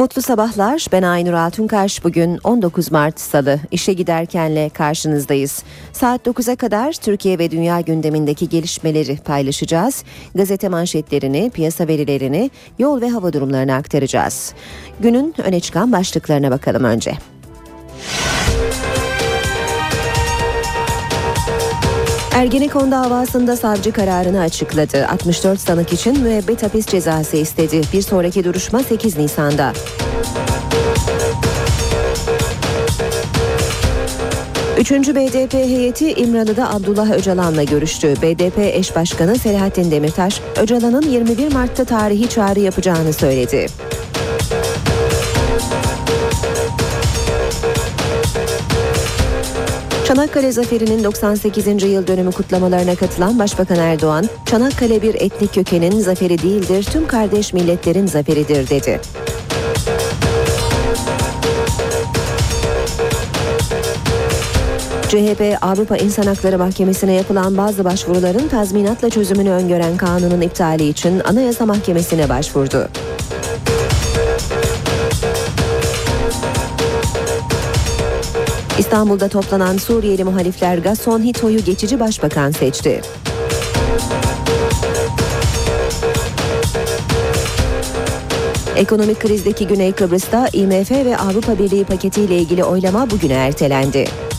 Mutlu sabahlar. Ben Aynur Altunkaş. Bugün 19 Mart Salı. İşe giderkenle karşınızdayız. Saat 9'a kadar Türkiye ve dünya gündemindeki gelişmeleri paylaşacağız. Gazete manşetlerini, piyasa verilerini, yol ve hava durumlarını aktaracağız. Günün öne çıkan başlıklarına bakalım önce. Ergenekon davasında savcı kararını açıkladı. 64 sanık için müebbet hapis cezası istedi. Bir sonraki duruşma 8 Nisan'da. Üçüncü BDP heyeti İmralı'da Abdullah Öcalan'la görüştü. BDP eş başkanı Selahattin Demirtaş, Öcalan'ın 21 Mart'ta tarihi çağrı yapacağını söyledi. Çanakkale Zaferi'nin 98. yıl dönümü kutlamalarına katılan Başbakan Erdoğan, Çanakkale bir etnik kökenin zaferi değildir, tüm kardeş milletlerin zaferidir dedi. CHP Avrupa İnsan Hakları Mahkemesi'ne yapılan bazı başvuruların tazminatla çözümünü öngören kanunun iptali için Anayasa Mahkemesi'ne başvurdu. İstanbul'da toplanan Suriyeli muhalifler Gaston Hito'yu geçici başbakan seçti. Ekonomik krizdeki Güney Kıbrıs'ta IMF ve Avrupa Birliği paketiyle ilgili oylama bugüne ertelendi.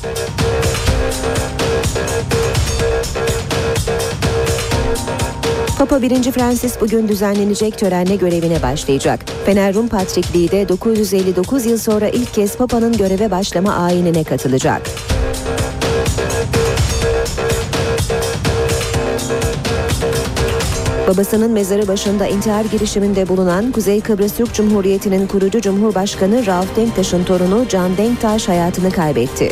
Papa 1. Francis bugün düzenlenecek törenle görevine başlayacak. Fener Rum Patrikliği de 959 yıl sonra ilk kez Papa'nın göreve başlama ayinine katılacak. Babasının mezarı başında intihar girişiminde bulunan Kuzey Kıbrıs Türk Cumhuriyeti'nin kurucu Cumhurbaşkanı Rauf Denktaş'ın torunu Can Denktaş hayatını kaybetti.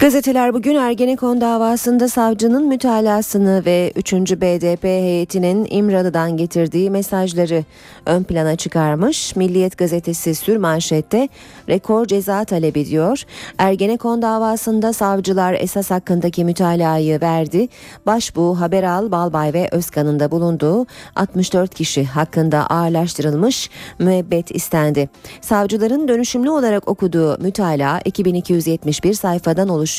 Gazeteler bugün Ergenekon davasında savcının mütalasını ve 3. BDP heyetinin İmralı'dan getirdiği mesajları ön plana çıkarmış. Milliyet gazetesi sür manşette rekor ceza talep ediyor. Ergenekon davasında savcılar esas hakkındaki mütalayı verdi. Başbuğ Haberal, Balbay ve Özkan'ın da bulunduğu 64 kişi hakkında ağırlaştırılmış müebbet istendi. Savcıların dönüşümlü olarak okuduğu mütalaa 2271 sayfadan oluşuyor.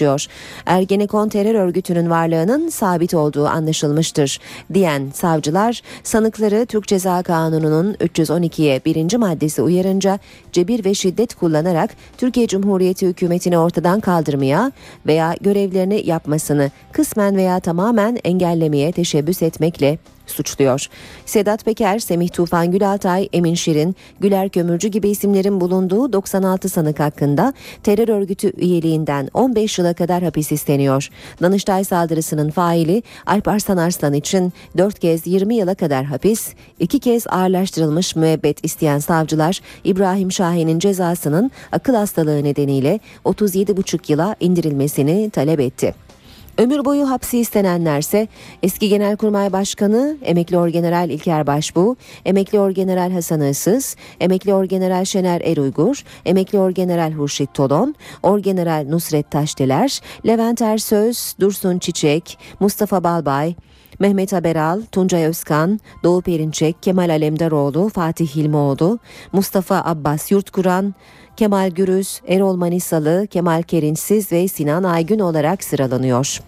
Ergenekon terör örgütünün varlığının sabit olduğu anlaşılmıştır diyen savcılar sanıkları Türk Ceza Kanunu'nun 312'ye birinci maddesi uyarınca cebir ve şiddet kullanarak Türkiye Cumhuriyeti hükümetini ortadan kaldırmaya veya görevlerini yapmasını kısmen veya tamamen engellemeye teşebbüs etmekle suçluyor. Sedat Peker, Semih Tufan Gülaltay, Emin Şirin, Güler Kömürcü gibi isimlerin bulunduğu 96 sanık hakkında terör örgütü üyeliğinden 15 yıla kadar hapis isteniyor. Danıştay saldırısının faili Alparslan Arslan için 4 kez 20 yıla kadar hapis, 2 kez ağırlaştırılmış müebbet isteyen savcılar İbrahim Şahin'in cezasının akıl hastalığı nedeniyle 37,5 yıla indirilmesini talep etti. Ömür boyu hapsi istenenlerse eski Genelkurmay Başkanı Emekli Orgeneral İlker Başbuğ, Emekli Orgeneral Hasan Isız, Emekli Orgeneral Şener Eruygur, Emekli Orgeneral Hurşit Tolon, Orgeneral Nusret Taşdeler, Levent Ersöz, Dursun Çiçek, Mustafa Balbay, Mehmet Haberal, Tuncay Özkan, Doğu Perinçek, Kemal Alemdaroğlu, Fatih Hilmioğlu, Mustafa Abbas Yurtkuran, Kemal Gürüz, Erol Manisalı, Kemal Kerinçsiz ve Sinan Aygün olarak sıralanıyor.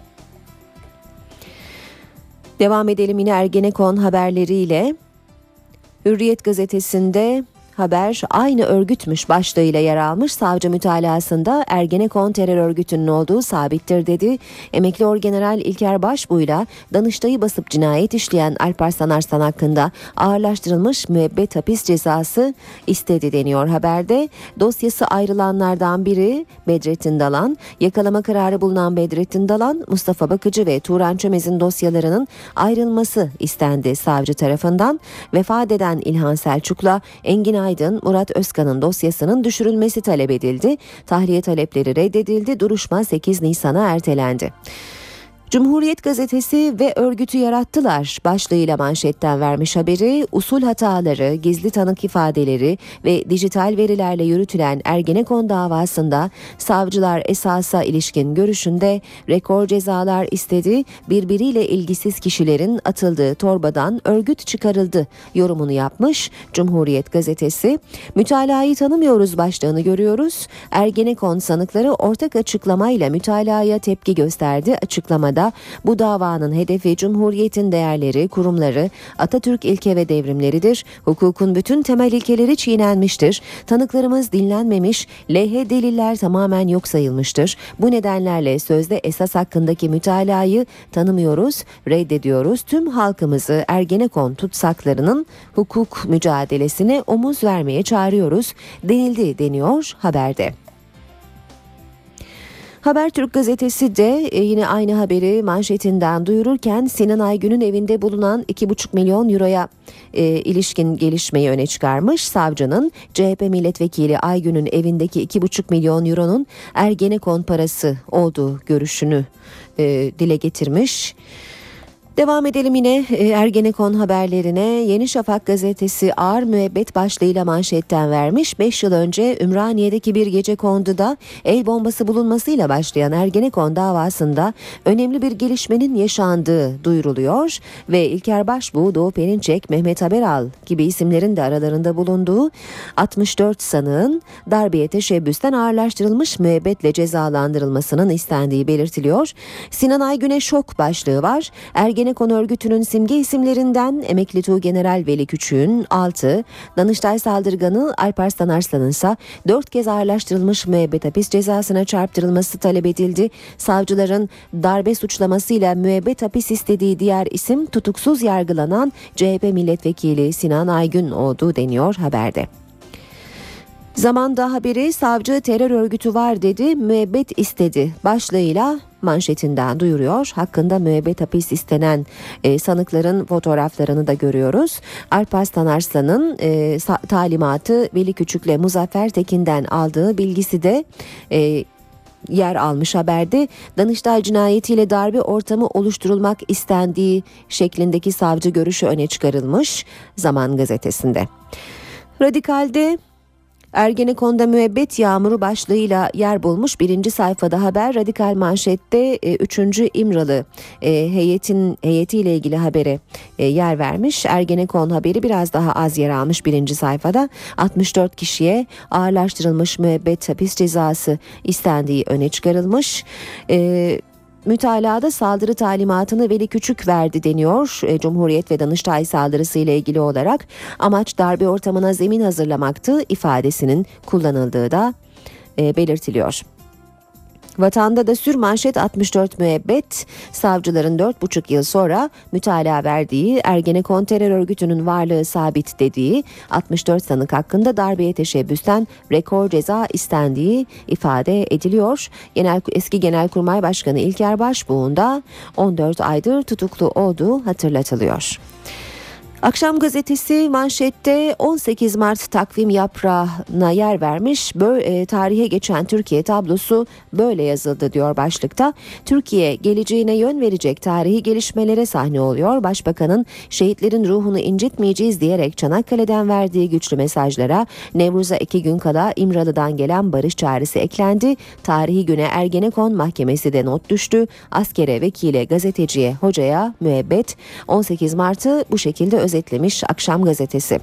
Devam edelim yine Ergenekon haberleriyle. Hürriyet gazetesinde Haber aynı örgütmüş başlığıyla yer almış savcı mütalasında Ergenekon terör örgütünün olduğu sabittir dedi. Emekli Orgeneral İlker Başbuğ'yla Danıştay'ı basıp cinayet işleyen Alparslan Arslan hakkında ağırlaştırılmış müebbet hapis cezası istedi deniyor haberde. Dosyası ayrılanlardan biri Bedrettin Dalan, yakalama kararı bulunan Bedrettin Dalan, Mustafa Bakıcı ve Turan Çömez'in dosyalarının ayrılması istendi savcı tarafından. Vefat eden İlhan Selçuk'la Engin Aydın, Murat Özkan'ın dosyasının düşürülmesi talep edildi. Tahliye talepleri reddedildi. Duruşma 8 Nisan'a ertelendi. Cumhuriyet gazetesi ve örgütü yarattılar başlığıyla manşetten vermiş haberi usul hataları, gizli tanık ifadeleri ve dijital verilerle yürütülen Ergenekon davasında savcılar esasa ilişkin görüşünde rekor cezalar istedi, birbiriyle ilgisiz kişilerin atıldığı torbadan örgüt çıkarıldı yorumunu yapmış Cumhuriyet gazetesi. Mütalayı tanımıyoruz başlığını görüyoruz. Ergenekon sanıkları ortak açıklamayla mütalaya tepki gösterdi. Açıklamada da bu davanın hedefi Cumhuriyet'in değerleri, kurumları, Atatürk ilke ve devrimleridir. Hukukun bütün temel ilkeleri çiğnenmiştir. Tanıklarımız dinlenmemiş, lehhe deliller tamamen yok sayılmıştır. Bu nedenlerle sözde esas hakkındaki mütalayı tanımıyoruz, reddediyoruz. Tüm halkımızı Ergenekon tutsaklarının hukuk mücadelesine omuz vermeye çağırıyoruz denildi deniyor haberde. Habertürk gazetesi de e, yine aynı haberi manşetinden duyururken Sinan Aygün'ün evinde bulunan 2,5 milyon euroya e, ilişkin gelişmeyi öne çıkarmış. Savcının CHP milletvekili Aygün'ün evindeki 2,5 milyon euronun Ergenekon parası olduğu görüşünü e, dile getirmiş. Devam edelim yine e, Ergenekon haberlerine. Yeni Şafak gazetesi ağır müebbet başlığıyla manşetten vermiş. 5 yıl önce Ümraniye'deki bir gece konduda el bombası bulunmasıyla başlayan Ergenekon davasında önemli bir gelişmenin yaşandığı duyuruluyor ve İlker Başbuğ, Doğu Perinçek, Mehmet Haberal gibi isimlerin de aralarında bulunduğu 64 sanığın darbeye teşebbüsten ağırlaştırılmış müebbetle cezalandırılmasının istendiği belirtiliyor. Sinan Aygün'e şok başlığı var. Ergenekon Ergenekon örgütünün simge isimlerinden emekli Tuğgeneral Veli Küçük'ün 6, Danıştay saldırganı Alparslan Arslan'ın ise 4 kez ağırlaştırılmış müebbet hapis cezasına çarptırılması talep edildi. Savcıların darbe suçlamasıyla müebbet hapis istediği diğer isim tutuksuz yargılanan CHP milletvekili Sinan Aygün olduğu deniyor haberde. Zamanda haberi savcı terör örgütü var dedi, müebbet istedi başlığıyla manşetinden duyuruyor. Hakkında müebbet hapis istenen e, sanıkların fotoğraflarını da görüyoruz. Alparslan Arslan'ın e, talimatı Veli Küçük'le Muzaffer Tekin'den aldığı bilgisi de e, yer almış haberde Danıştay cinayetiyle darbe ortamı oluşturulmak istendiği şeklindeki savcı görüşü öne çıkarılmış Zaman gazetesinde. Radikal'de Ergenekon'da müebbet yağmuru başlığıyla yer bulmuş birinci sayfada haber radikal manşette 3. E, İmralı e, heyetin heyetiyle ilgili habere e, yer vermiş. Ergenekon haberi biraz daha az yer almış birinci sayfada 64 kişiye ağırlaştırılmış müebbet hapis cezası istendiği öne çıkarılmış. E, Mütalada saldırı talimatını Veli Küçük verdi deniyor. E, Cumhuriyet ve Danıştay saldırısı ile ilgili olarak amaç darbe ortamına zemin hazırlamaktı ifadesinin kullanıldığı da e, belirtiliyor. Vatanda da sür manşet 64 müebbet savcıların 4,5 yıl sonra mütalaa verdiği Ergenekon terör örgütünün varlığı sabit dediği 64 sanık hakkında darbeye teşebbüsten rekor ceza istendiği ifade ediliyor. Genel, eski Genelkurmay Başkanı İlker Başbuğ'un da 14 aydır tutuklu olduğu hatırlatılıyor. Akşam gazetesi manşette 18 Mart takvim yaprağına yer vermiş. Böyle, tarihe geçen Türkiye tablosu böyle yazıldı diyor başlıkta. Türkiye geleceğine yön verecek tarihi gelişmelere sahne oluyor. Başbakanın şehitlerin ruhunu incitmeyeceğiz diyerek Çanakkale'den verdiği güçlü mesajlara Nevruz'a iki gün kala İmralı'dan gelen barış çağrısı eklendi. Tarihi güne Ergenekon mahkemesi de not düştü. Askere, vekile, gazeteciye, hocaya müebbet 18 Mart'ı bu şekilde öz özetlemiş Akşam Gazetesi.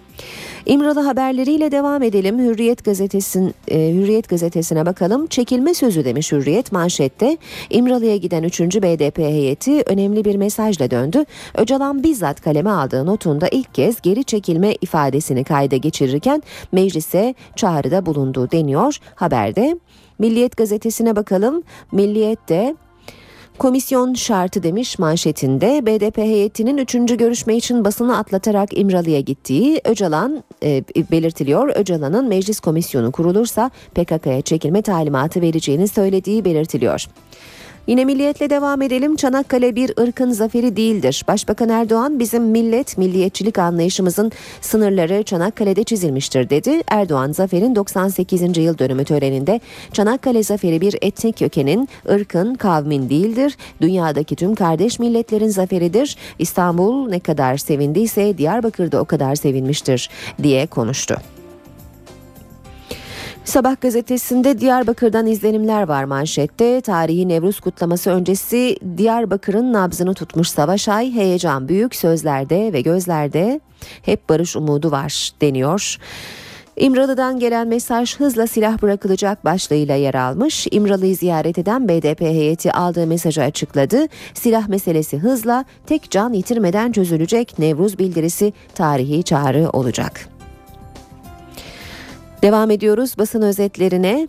İmralı haberleriyle devam edelim. Hürriyet gazetesin e, Hürriyet gazetesine bakalım. Çekilme sözü demiş Hürriyet manşette. İmralı'ya giden 3. BDP heyeti önemli bir mesajla döndü. Öcalan bizzat kaleme aldığı notunda ilk kez geri çekilme ifadesini kayda geçirirken meclise çağrıda bulunduğu deniyor haberde. Milliyet gazetesine bakalım. Milliyet'te Komisyon şartı demiş manşetinde BDP heyetinin 3. görüşme için basını atlatarak İmralı'ya gittiği Öcalan e, belirtiliyor. Öcalan'ın meclis komisyonu kurulursa PKK'ya çekilme talimatı vereceğini söylediği belirtiliyor. Yine milliyetle devam edelim. Çanakkale bir ırkın zaferi değildir. Başbakan Erdoğan bizim millet, milliyetçilik anlayışımızın sınırları Çanakkale'de çizilmiştir dedi. Erdoğan zaferin 98. yıl dönümü töreninde Çanakkale zaferi bir etnik kökenin, ırkın, kavmin değildir. Dünyadaki tüm kardeş milletlerin zaferidir. İstanbul ne kadar sevindiyse Diyarbakır'da o kadar sevinmiştir diye konuştu. Sabah gazetesinde Diyarbakır'dan izlenimler var manşette. Tarihi Nevruz kutlaması öncesi Diyarbakır'ın nabzını tutmuş Savaş Ay heyecan büyük sözlerde ve gözlerde hep barış umudu var deniyor. İmralı'dan gelen mesaj hızla silah bırakılacak başlığıyla yer almış. İmralı'yı ziyaret eden BDP heyeti aldığı mesajı açıkladı. Silah meselesi hızla tek can yitirmeden çözülecek Nevruz bildirisi tarihi çağrı olacak. Devam ediyoruz basın özetlerine.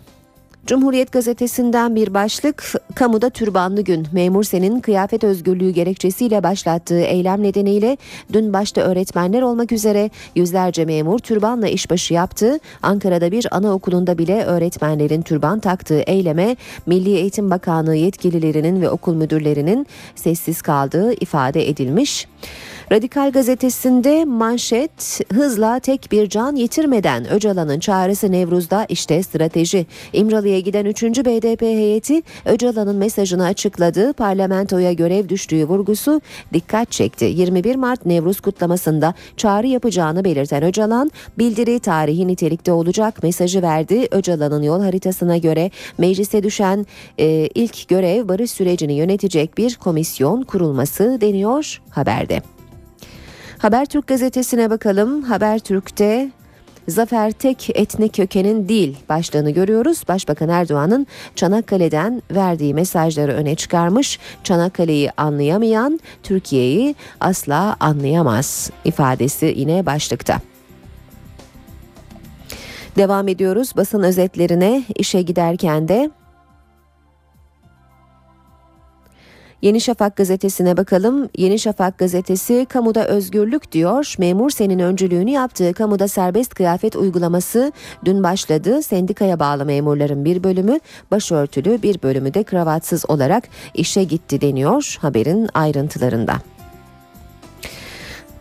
Cumhuriyet gazetesinden bir başlık, kamuda türbanlı gün memur senin kıyafet özgürlüğü gerekçesiyle başlattığı eylem nedeniyle dün başta öğretmenler olmak üzere yüzlerce memur türbanla işbaşı yaptı. Ankara'da bir anaokulunda bile öğretmenlerin türban taktığı eyleme Milli Eğitim Bakanlığı yetkililerinin ve okul müdürlerinin sessiz kaldığı ifade edilmiş. Radikal gazetesinde manşet hızla tek bir can yitirmeden Öcalan'ın çağrısı Nevruz'da işte strateji. İmralı'ya giden 3. BDP heyeti Öcalan'ın mesajını açıkladı. Parlamentoya görev düştüğü vurgusu dikkat çekti. 21 Mart Nevruz kutlamasında çağrı yapacağını belirten Öcalan bildiri tarihi nitelikte olacak mesajı verdi. Öcalan'ın yol haritasına göre meclise düşen e, ilk görev barış sürecini yönetecek bir komisyon kurulması deniyor haberde. Habertürk gazetesine bakalım. Habertürk'te Zafer tek etnik kökenin değil başlığını görüyoruz. Başbakan Erdoğan'ın Çanakkale'den verdiği mesajları öne çıkarmış. Çanakkale'yi anlayamayan Türkiye'yi asla anlayamaz ifadesi yine başlıkta. Devam ediyoruz basın özetlerine işe giderken de Yeni Şafak gazetesine bakalım. Yeni Şafak gazetesi kamuda özgürlük diyor. Memur senin öncülüğünü yaptığı kamuda serbest kıyafet uygulaması dün başladı. Sendikaya bağlı memurların bir bölümü başörtülü bir bölümü de kravatsız olarak işe gitti deniyor haberin ayrıntılarında.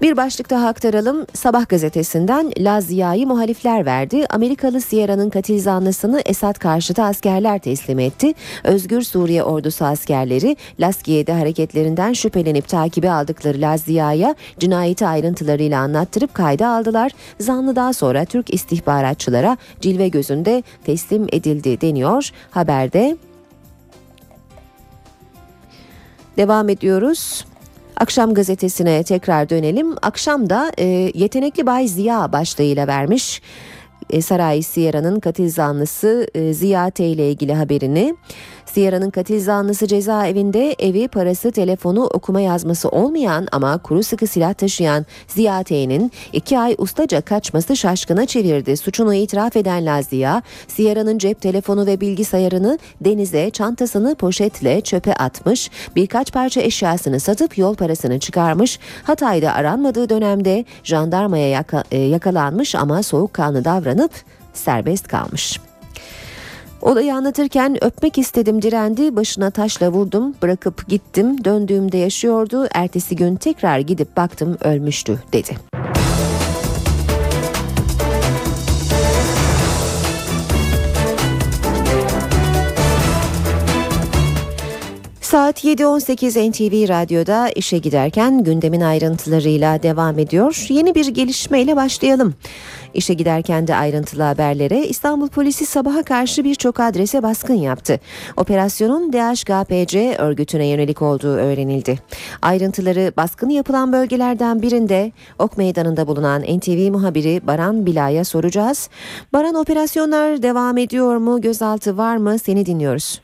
Bir başlık daha aktaralım. Sabah gazetesinden Lazia'yı muhalifler verdi. Amerikalı Sierra'nın katil zanlısını Esad karşıtı askerler teslim etti. Özgür Suriye ordusu askerleri Laskiye'de hareketlerinden şüphelenip takibi aldıkları Lazia'ya cinayeti ayrıntılarıyla anlattırıp kayda aldılar. Zanlı daha sonra Türk istihbaratçılara cilve gözünde teslim edildi deniyor haberde. Devam ediyoruz. Akşam gazetesine tekrar dönelim. Akşamda e, yetenekli Bay Ziya başlığıyla vermiş. E, Saray Sierra'nın katil zanlısı e, Ziya T ile ilgili haberini. Sierra'nın katil zanlısı cezaevinde evi, parası, telefonu, okuma yazması olmayan ama kuru sıkı silah taşıyan Ziya T'nin iki ay ustaca kaçması şaşkına çevirdi. Suçunu itiraf eden Laziya, Sierra'nın cep telefonu ve bilgisayarını denize, çantasını poşetle çöpe atmış, birkaç parça eşyasını satıp yol parasını çıkarmış, Hatay'da aranmadığı dönemde jandarmaya e, yakalanmış ama soğukkanlı davranıp serbest kalmış. Olayı anlatırken öpmek istedim direndi, başına taşla vurdum, bırakıp gittim, döndüğümde yaşıyordu, ertesi gün tekrar gidip baktım ölmüştü dedi. Saat 7.18 NTV Radyo'da işe giderken gündemin ayrıntılarıyla devam ediyor. Yeni bir gelişmeyle başlayalım. İşe giderken de ayrıntılı haberlere İstanbul Polisi sabaha karşı birçok adrese baskın yaptı. Operasyonun DHKPC örgütüne yönelik olduğu öğrenildi. Ayrıntıları baskın yapılan bölgelerden birinde Ok Meydanı'nda bulunan NTV muhabiri Baran Bila'ya soracağız. Baran operasyonlar devam ediyor mu? Gözaltı var mı? Seni dinliyoruz.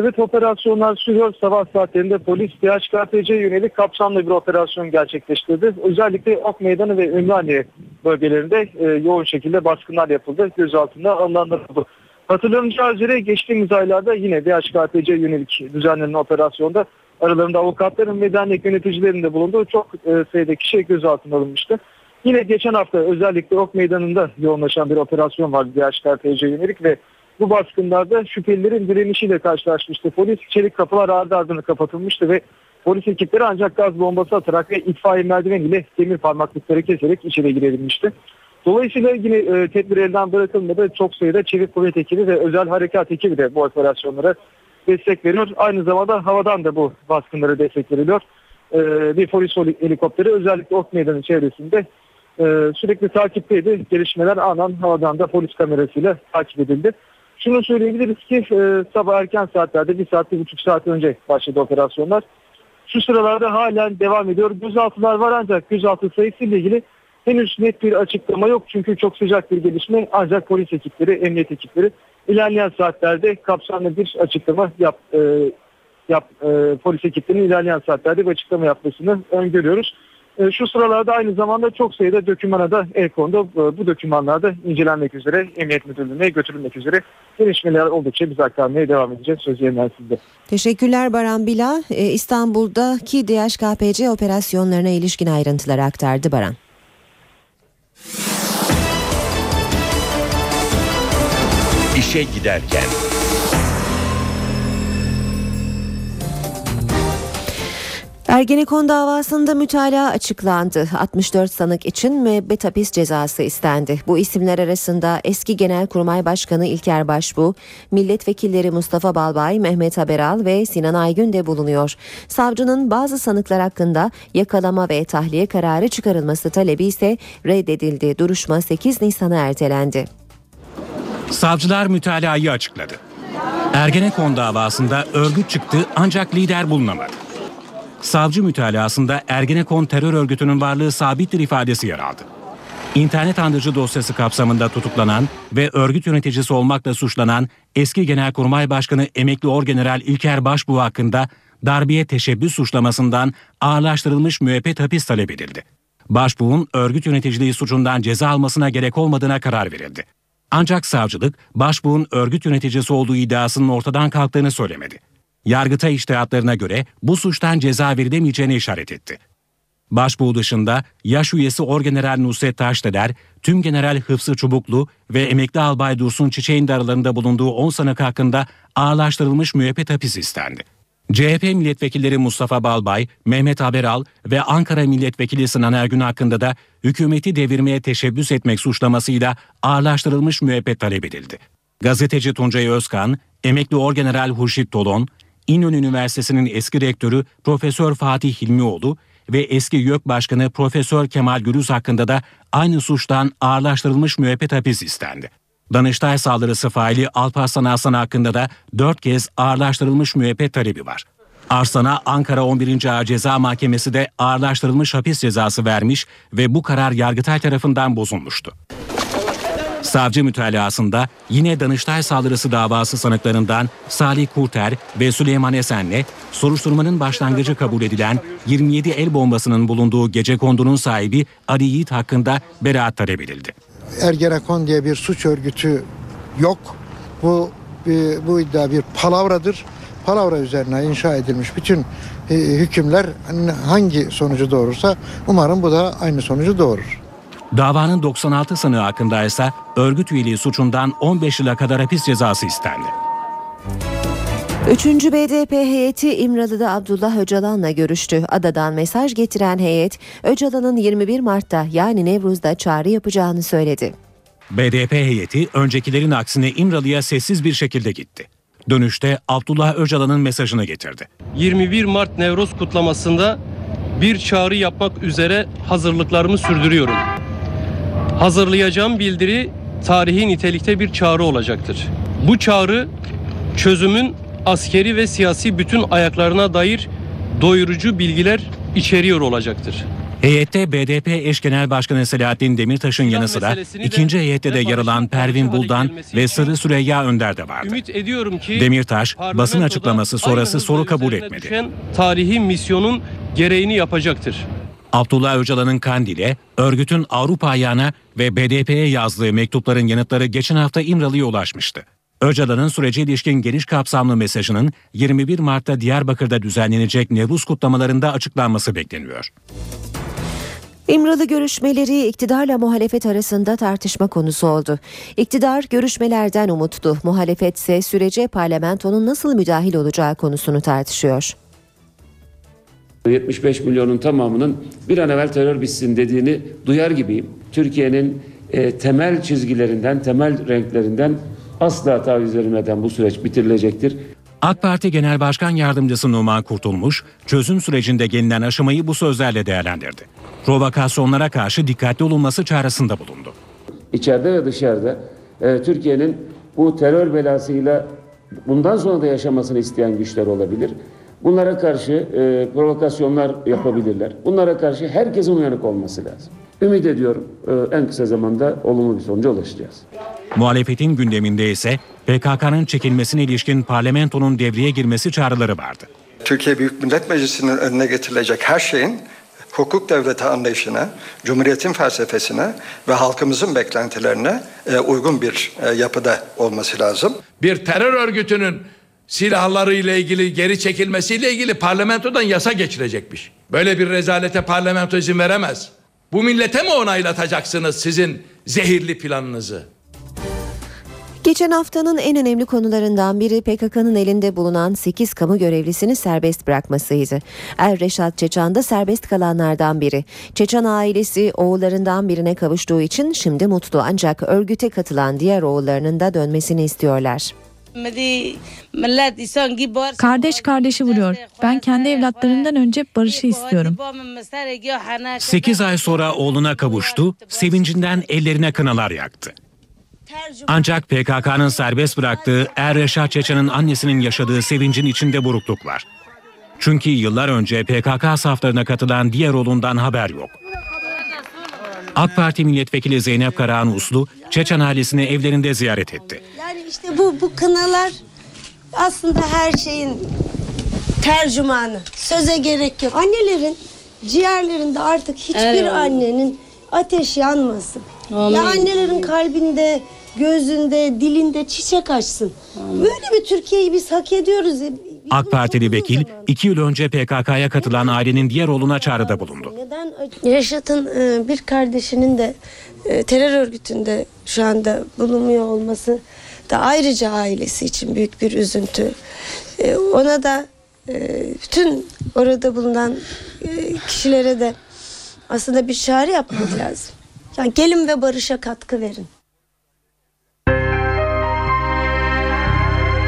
Evet operasyonlar sürüyor. Sabah saatlerinde polis DHKPC yönelik kapsamlı bir operasyon gerçekleştirdi. Özellikle Ok Meydanı ve Ümraniye bölgelerinde e, yoğun şekilde baskınlar yapıldı. Gözaltında alınanlar oldu. Hatırlanacağı üzere geçtiğimiz aylarda yine DHKPC yönelik düzenlenen operasyonda aralarında avukatların ve dernek yöneticilerinin de bulunduğu çok e, sayıda kişi gözaltına alınmıştı. Yine geçen hafta özellikle Ok Meydanı'nda yoğunlaşan bir operasyon vardı DHKPC yönelik ve Bu baskınlarda şüphelilerin direnişiyle karşılaşmıştı. Polis çelik kapılar ardı ardına kapatılmıştı ve polis ekipleri ancak gaz bombası atarak ve itfaiye merdiven ile demir parmaklıkları keserek içeri girebilmişti. Dolayısıyla yine e, tedbir elden bırakılmadı. Çok sayıda çevik kuvvet ekibi ve özel harekat ekibi de bu operasyonlara destek veriyor. Aynı zamanda havadan da bu baskınlara destek veriliyor. E, bir polis helikopteri özellikle Ok Meydanı çevresinde e, sürekli takipteydi. Gelişmeler anan havadan da polis kamerasıyla takip edildi. Şunu söyleyebiliriz ki e, sabah erken saatlerde bir saat bir buçuk saat önce başladı operasyonlar. Şu sıralarda halen devam ediyor. Gözaltılar var ancak gözaltı sayısı ile ilgili henüz net bir açıklama yok. Çünkü çok sıcak bir gelişme ancak polis ekipleri, emniyet ekipleri ilerleyen saatlerde kapsamlı bir açıklama yap, e, yap e, polis ekiplerinin ilerleyen saatlerde bir açıklama yapmasını öngörüyoruz. E, şu sıralarda aynı zamanda çok sayıda dokümana da el kondu. E, bu dokümanlar da incelenmek üzere Emniyet Müdürlüğü'ne götürülmek üzere gelişmeler oldukça biz aktarmaya devam edeceğiz. Söz yeniden sizde. Teşekkürler Baran Bila. E, İstanbul'daki DHKPC operasyonlarına ilişkin ayrıntıları aktardı Baran. İşe giderken. Ergenekon davasında mütalaa açıklandı. 64 sanık için müebbet hapis cezası istendi. Bu isimler arasında eski Genelkurmay Başkanı İlker Başbuğ, milletvekilleri Mustafa Balbay, Mehmet Haberal ve Sinan Aygün de bulunuyor. Savcının bazı sanıklar hakkında yakalama ve tahliye kararı çıkarılması talebi ise reddedildi. Duruşma 8 Nisan'a ertelendi. Savcılar mütalayı açıkladı. Ergenekon davasında örgüt çıktı ancak lider bulunamadı. Savcı mütalasında Ergenekon terör örgütünün varlığı sabittir ifadesi yer aldı. İnternet andırıcı dosyası kapsamında tutuklanan ve örgüt yöneticisi olmakla suçlanan eski Genelkurmay Başkanı emekli Orgeneral İlker Başbuğ hakkında darbeye teşebbüs suçlamasından ağırlaştırılmış müebbet hapis talep edildi. Başbuğ'un örgüt yöneticiliği suçundan ceza almasına gerek olmadığına karar verildi. Ancak savcılık Başbuğ'un örgüt yöneticisi olduğu iddiasının ortadan kalktığını söylemedi. Yargıtay iştihatlarına göre bu suçtan ceza verilemeyeceğine işaret etti. Başbuğ dışında yaş üyesi Orgeneral Nusret Taşdeder, Tüm General Hıfzı Çubuklu ve emekli albay Dursun Çiçek'in de aralarında bulunduğu 10 sanık hakkında ağırlaştırılmış müebbet hapis istendi. CHP milletvekilleri Mustafa Balbay, Mehmet Haberal ve Ankara milletvekili Sinan Ergün hakkında da hükümeti devirmeye teşebbüs etmek suçlamasıyla ağırlaştırılmış müebbet talep edildi. Gazeteci Tuncay Özkan, emekli Orgeneral Hurşit Tolon, İnönü Üniversitesi'nin eski rektörü Profesör Fatih Hilmioğlu ve eski YÖK Başkanı Profesör Kemal Gürüz hakkında da aynı suçtan ağırlaştırılmış müebbet hapis istendi. Danıştay saldırısı faili Alparslan Arslan hakkında da dört kez ağırlaştırılmış müebbet talebi var. Arslan'a Ankara 11. Ağır Ceza Mahkemesi de ağırlaştırılmış hapis cezası vermiş ve bu karar Yargıtay tarafından bozulmuştu. Savcı mütalasında yine Danıştay saldırısı davası sanıklarından Salih Kurter ve Süleyman Esen'le soruşturmanın başlangıcı kabul edilen 27 el bombasının bulunduğu gece kondunun sahibi Ali Yiğit hakkında beraat talep edildi. Ergenekon diye bir suç örgütü yok. Bu bu iddia bir palavradır. Palavra üzerine inşa edilmiş bütün e, hükümler hangi sonucu doğurursa umarım bu da aynı sonucu doğurur. Davanın 96 sanığı hakkında ise örgüt üyeliği suçundan 15 yıla kadar hapis cezası istendi. 3. BDP heyeti İmralı'da Abdullah Öcalan'la görüştü. Adadan mesaj getiren heyet, Öcalan'ın 21 Mart'ta yani Nevruz'da çağrı yapacağını söyledi. BDP heyeti öncekilerin aksine İmralı'ya sessiz bir şekilde gitti. Dönüşte Abdullah Öcalan'ın mesajını getirdi. 21 Mart Nevruz kutlamasında bir çağrı yapmak üzere hazırlıklarımı sürdürüyorum. Hazırlayacağım bildiri tarihi nitelikte bir çağrı olacaktır. Bu çağrı çözümün askeri ve siyasi bütün ayaklarına dair doyurucu bilgiler içeriyor olacaktır. Heyette BDP eş genel başkanı Selahattin Demirtaş'ın yanı sıra ikinci heyette de yer alan Pervin Buldan ve Sırrı Süreyya Önder de vardı. Ümit ediyorum ki Demirtaş basın açıklaması sonrası soru kabul etmedi. Tarihi misyonun gereğini yapacaktır. Abdullah Öcalan'ın Kandil'e, örgütün Avrupa ayağına ve BDP'ye yazdığı mektupların yanıtları geçen hafta İmralı'ya ulaşmıştı. Öcalan'ın sürece ilişkin geniş kapsamlı mesajının 21 Mart'ta Diyarbakır'da düzenlenecek Nevruz kutlamalarında açıklanması bekleniyor. İmralı görüşmeleri iktidarla muhalefet arasında tartışma konusu oldu. İktidar görüşmelerden umutlu, muhalefet ise sürece parlamentonun nasıl müdahil olacağı konusunu tartışıyor. 75 milyonun tamamının bir an evvel terör bitsin dediğini duyar gibiyim. Türkiye'nin e, temel çizgilerinden, temel renklerinden asla taviz verilmeden bu süreç bitirilecektir. AK Parti Genel Başkan Yardımcısı Numan Kurtulmuş, çözüm sürecinde gelinen aşamayı bu sözlerle değerlendirdi. Provokasyonlara karşı dikkatli olunması çağrısında bulundu. İçeride ve dışarıda e, Türkiye'nin bu terör belasıyla bundan sonra da yaşamasını isteyen güçler olabilir. Bunlara karşı e, provokasyonlar yapabilirler. Bunlara karşı herkesin uyanık olması lazım. Ümit ediyorum e, en kısa zamanda olumlu bir sonuca ulaşacağız. Muhalefetin gündeminde ise PKK'nın çekilmesine ilişkin parlamentonun devreye girmesi çağrıları vardı. Türkiye Büyük Millet Meclisi'nin önüne getirilecek her şeyin hukuk devleti anlayışına, cumhuriyetin felsefesine ve halkımızın beklentilerine e, uygun bir e, yapıda olması lazım. bir terör örgütünün silahları ile ilgili geri çekilmesiyle ilgili parlamentodan yasa geçirecekmiş. Böyle bir rezalete parlamento izin veremez. Bu millete mi onaylatacaksınız sizin zehirli planınızı? Geçen haftanın en önemli konularından biri PKK'nın elinde bulunan 8 kamu görevlisini serbest bırakmasıydı. Er Reşat Çeçan da serbest kalanlardan biri. Çeçan ailesi oğullarından birine kavuştuğu için şimdi mutlu ancak örgüte katılan diğer oğullarının da dönmesini istiyorlar. Kardeş kardeşi vuruyor. Ben kendi evlatlarımdan önce barışı istiyorum. 8 ay sonra oğluna kavuştu, sevincinden ellerine kınalar yaktı. Ancak PKK'nın serbest bıraktığı Er Reşat Çeçen'in annesinin yaşadığı sevincin içinde burukluk var. Çünkü yıllar önce PKK saflarına katılan diğer oğlundan haber yok. AK Parti milletvekili Zeynep Karahan Uslu, Çeçen ailesini evlerinde ziyaret etti. Yani işte bu bu kınalar aslında her şeyin tercümanı. Söze gerek yok. Annelerin ciğerlerinde artık hiçbir annenin ateş yanmasın. Ya annelerin kalbinde, gözünde, dilinde çiçek açsın. Böyle bir Türkiye'yi biz hak ediyoruz. AK Partili vekil, iki yıl önce PKK'ya katılan ailenin diğer oğluna çağrıda bulundu. Neden Yaşat'ın e, bir kardeşinin de e, terör örgütünde şu anda bulunmuyor olması da ayrıca ailesi için büyük bir üzüntü. E, ona da bütün orada bulunan kişilere de aslında bir çağrı yapmak lazım. Yani gelin ve barışa katkı verin.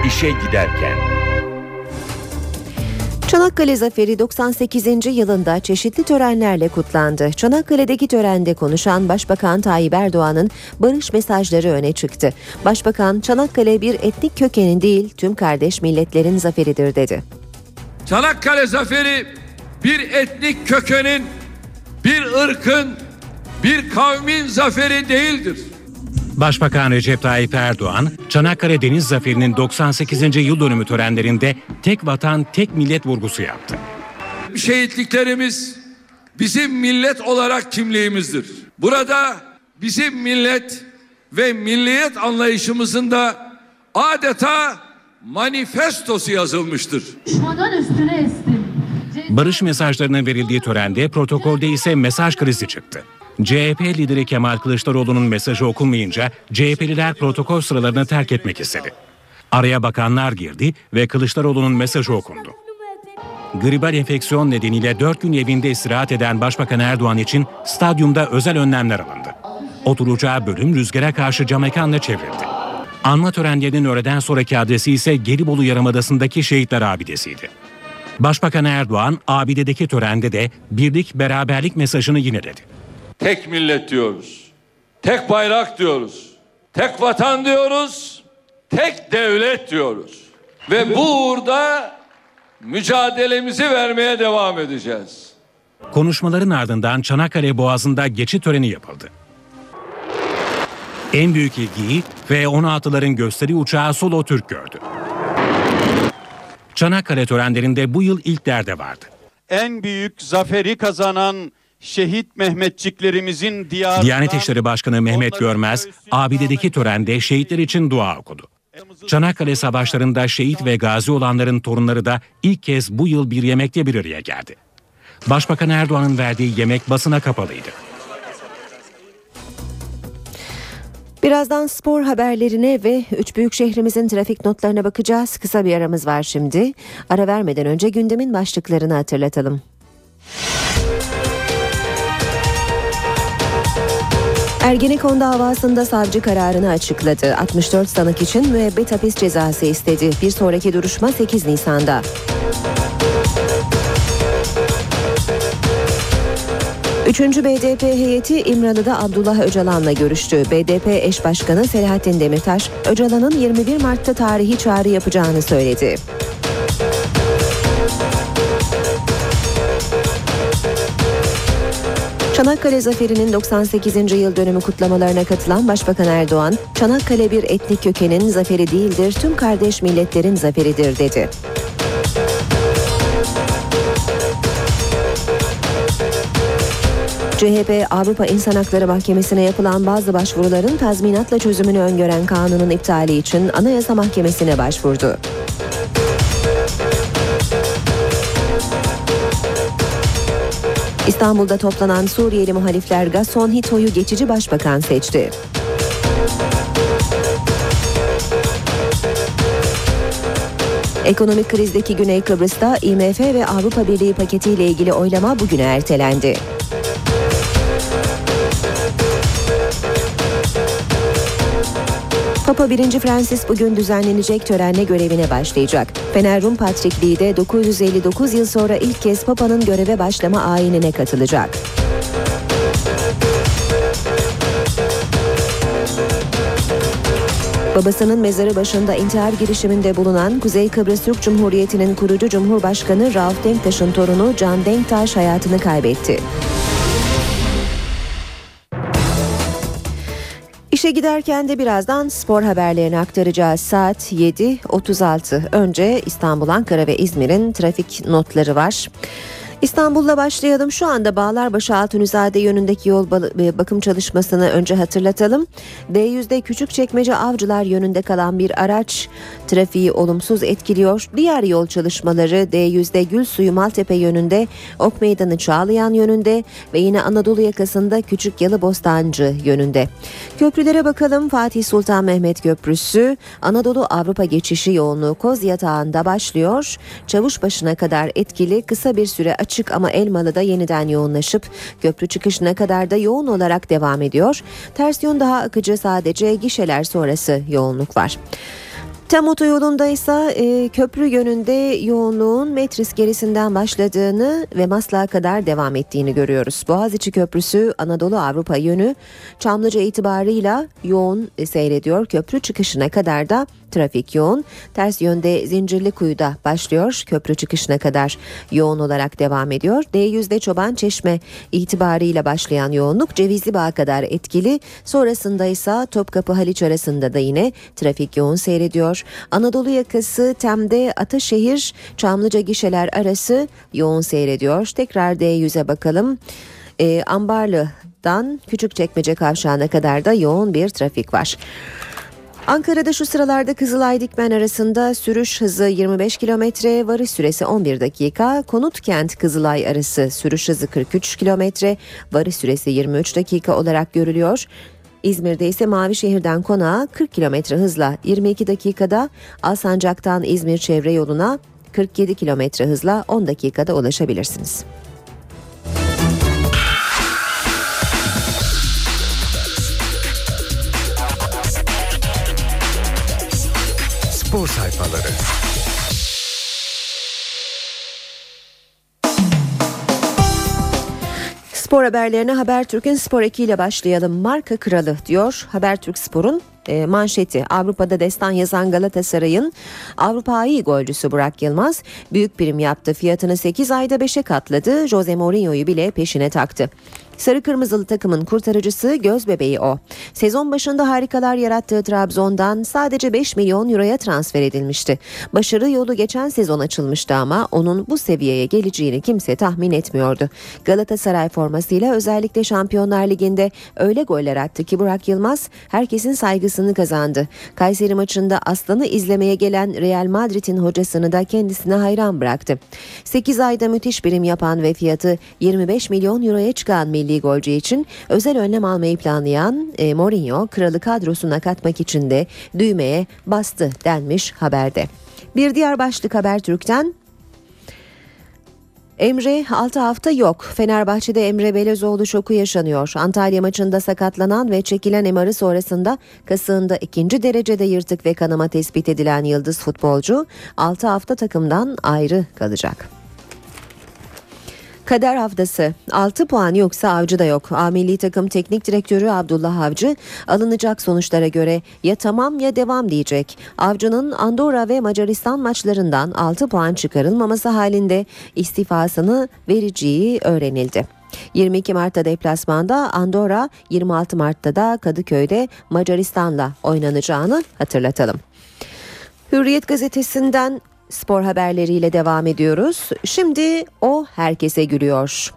İşe giderken. Çanakkale Zaferi 98. yılında çeşitli törenlerle kutlandı. Çanakkale'deki törende konuşan Başbakan Tayyip Erdoğan'ın barış mesajları öne çıktı. Başbakan Çanakkale bir etnik kökenin değil tüm kardeş milletlerin zaferidir dedi. Çanakkale zaferi bir etnik kökenin, bir ırkın, bir kavmin zaferi değildir. Başbakan Recep Tayyip Erdoğan, Çanakkale Deniz Zaferi'nin 98. yıl dönümü törenlerinde tek vatan, tek millet vurgusu yaptı. Şehitliklerimiz bizim millet olarak kimliğimizdir. Burada bizim millet ve milliyet anlayışımızın da adeta manifestosu yazılmıştır. Düşmanın üstüne estim. Barış mesajlarının verildiği törende protokolde ise mesaj krizi çıktı. CHP lideri Kemal Kılıçdaroğlu'nun mesajı okunmayınca CHP'liler protokol sıralarını terk etmek istedi. Araya bakanlar girdi ve Kılıçdaroğlu'nun mesajı okundu. Gribal enfeksiyon nedeniyle 4 gün evinde istirahat eden Başbakan Erdoğan için stadyumda özel önlemler alındı. Oturacağı bölüm rüzgara karşı cam mekanla çevrildi. Anma törenlerinin öğleden sonraki adresi ise Gelibolu Yarımadası'ndaki Şehitler Abidesi'ydi. Başbakan Erdoğan abidedeki törende de birlik beraberlik mesajını yineledi. Tek millet diyoruz. Tek bayrak diyoruz. Tek vatan diyoruz. Tek devlet diyoruz. Ve bu uğurda mücadelemizi vermeye devam edeceğiz. Konuşmaların ardından Çanakkale Boğazı'nda geçit töreni yapıldı. En büyük ilgiyi F-16'ların gösteri uçağı Solo Türk gördü. Çanakkale törenlerinde bu yıl ilklerde vardı. en büyük zaferi kazanan şehit Mehmetçiklerimizin diyarında... Diyanet İşleri Başkanı Mehmet Görmez, abidedeki törende şehitler için dua okudu. Çanakkale Savaşları'nda şehit ve gazi olanların torunları da ilk kez bu yıl bir yemekte bir araya geldi. Başbakan Erdoğan'ın verdiği yemek basına kapalıydı. Birazdan spor haberlerine ve üç büyük şehrimizin trafik notlarına bakacağız. Kısa bir aramız var şimdi. Ara vermeden önce gündemin başlıklarını hatırlatalım. Ergenekon davasında savcı kararını açıkladı. 64 sanık için müebbet hapis cezası istedi. Bir sonraki duruşma 8 Nisan'da. Üçüncü BDP heyeti İmralı'da Abdullah Öcalan'la görüştü. BDP eş başkanı Selahattin Demirtaş, Öcalan'ın 21 Mart'ta tarihi çağrı yapacağını söyledi. Çanakkale Zaferi'nin 98. yıl dönümü kutlamalarına katılan Başbakan Erdoğan, Çanakkale bir etnik kökenin zaferi değildir, tüm kardeş milletlerin zaferidir dedi. CHP Avrupa İnsan Hakları Mahkemesi'ne yapılan bazı başvuruların tazminatla çözümünü öngören kanunun iptali için Anayasa Mahkemesi'ne başvurdu. İstanbul'da toplanan Suriyeli muhalifler Gaston Hito'yu geçici başbakan seçti. Ekonomik krizdeki Güney Kıbrıs'ta IMF ve Avrupa Birliği paketiyle ilgili oylama bugüne ertelendi. Papa 1. Francis bugün düzenlenecek törenle görevine başlayacak. Fener Rum Patrikliği de 959 yıl sonra ilk kez Papa'nın göreve başlama ayinine katılacak. Babasının mezarı başında intihar girişiminde bulunan Kuzey Kıbrıs Türk Cumhuriyeti'nin kurucu Cumhurbaşkanı Rauf Denktaş'ın torunu Can Denktaş hayatını kaybetti. İşe giderken de birazdan spor haberlerini aktaracağız. Saat 7.36. Önce İstanbul, Ankara ve İzmir'in trafik notları var. İstanbul'la başlayalım. Şu anda Bağlarbaşı Altunizade yönündeki yol bakım çalışmasını önce hatırlatalım. D100'de Küçükçekmece Avcılar yönünde kalan bir araç trafiği olumsuz etkiliyor. Diğer yol çalışmaları D100'de Gülsuyu Maltepe yönünde, Ok Meydanı Çağlayan yönünde ve yine Anadolu yakasında Küçük Yalı Bostancı yönünde. Köprülere bakalım. Fatih Sultan Mehmet Köprüsü Anadolu Avrupa geçişi yoğunluğu Koz Yatağı'nda başlıyor. Çavuşbaşı'na kadar etkili kısa bir süre açık açık ama Elmalı'da yeniden yoğunlaşıp köprü çıkışına kadar da yoğun olarak devam ediyor. Ters yön daha akıcı sadece gişeler sonrası yoğunluk var. Tem otoyolunda ise e, köprü yönünde yoğunluğun metris gerisinden başladığını ve Maslak'a kadar devam ettiğini görüyoruz. Boğaziçi Köprüsü Anadolu Avrupa yönü Çamlıca itibarıyla yoğun seyrediyor. Köprü çıkışına kadar da trafik yoğun. Ters yönde Zincirlikuyu'da başlıyor. Köprü çıkışına kadar yoğun olarak devam ediyor. D100'de Çoban Çeşme itibarıyla başlayan yoğunluk Cevizli Bağ kadar etkili. Sonrasında ise Topkapı Haliç arasında da yine trafik yoğun seyrediyor. Anadolu yakası Tem'de Ataşehir Çamlıca gişeler arası yoğun seyrediyor. Tekrar D100'e bakalım. Ee, Ambarlı'dan Küçükçekmece kavşağına kadar da yoğun bir trafik var. Ankara'da şu sıralarda Kızılay Dikmen arasında sürüş hızı 25 kilometre, varış süresi 11 dakika. Konut Kent Kızılay arası sürüş hızı 43 kilometre, varış süresi 23 dakika olarak görülüyor. İzmir'de ise Mavişehir'den Konağa 40 kilometre hızla 22 dakikada, Alsancak'tan İzmir çevre yoluna 47 kilometre hızla 10 dakikada ulaşabilirsiniz. Spor sayfaları. Spor haberlerine Habertürk'ün spor ekiyle başlayalım. Marka kralı diyor Habertürk Spor'un e, manşeti Avrupa'da destan yazan Galatasaray'ın Avrupa'yı golcüsü Burak Yılmaz büyük prim yaptı. Fiyatını 8 ayda 5'e katladı. Jose Mourinho'yu bile peşine taktı. Sarı kırmızılı takımın kurtarıcısı göz bebeği o. Sezon başında harikalar yarattığı Trabzon'dan sadece 5 milyon euroya transfer edilmişti. Başarı yolu geçen sezon açılmıştı ama onun bu seviyeye geleceğini kimse tahmin etmiyordu. Galatasaray formasıyla özellikle Şampiyonlar Ligi'nde öyle goller attı ki Burak Yılmaz herkesin saygısı Kupası'nı kazandı. Kayseri maçında Aslan'ı izlemeye gelen Real Madrid'in hocasını da kendisine hayran bıraktı. 8 ayda müthiş birim yapan ve fiyatı 25 milyon euroya çıkan milli golcü için özel önlem almayı planlayan e, Mourinho kralı kadrosuna katmak için de düğmeye bastı denmiş haberde. Bir diğer başlık Habertürk'ten Emre 6 hafta yok. Fenerbahçe'de Emre Belezoğlu şoku yaşanıyor. Antalya maçında sakatlanan ve çekilen MR'ı sonrasında kasığında ikinci derecede yırtık ve kanama tespit edilen yıldız futbolcu 6 hafta takımdan ayrı kalacak. Kader haftası 6 puan yoksa avcı da yok. A milli takım teknik direktörü Abdullah Avcı alınacak sonuçlara göre ya tamam ya devam diyecek. Avcı'nın Andorra ve Macaristan maçlarından 6 puan çıkarılmaması halinde istifasını vereceği öğrenildi. 22 Mart'ta deplasmanda Andorra, 26 Mart'ta da Kadıköy'de Macaristan'la oynanacağını hatırlatalım. Hürriyet gazetesinden spor haberleriyle devam ediyoruz. Şimdi o herkese gülüyor.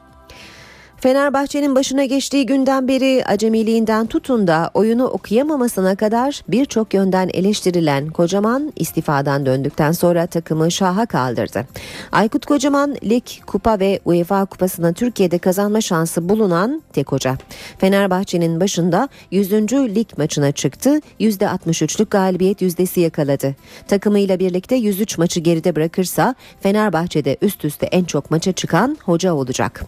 Fenerbahçe'nin başına geçtiği günden beri acemiliğinden tutun da oyunu okuyamamasına kadar birçok yönden eleştirilen Kocaman istifadan döndükten sonra takımı şaha kaldırdı. Aykut Kocaman lig, kupa ve UEFA kupasını Türkiye'de kazanma şansı bulunan tek hoca. Fenerbahçe'nin başında 100. lig maçına çıktı. %63'lük galibiyet yüzdesi yakaladı. Takımıyla birlikte 103 maçı geride bırakırsa Fenerbahçe'de üst üste en çok maça çıkan hoca olacak.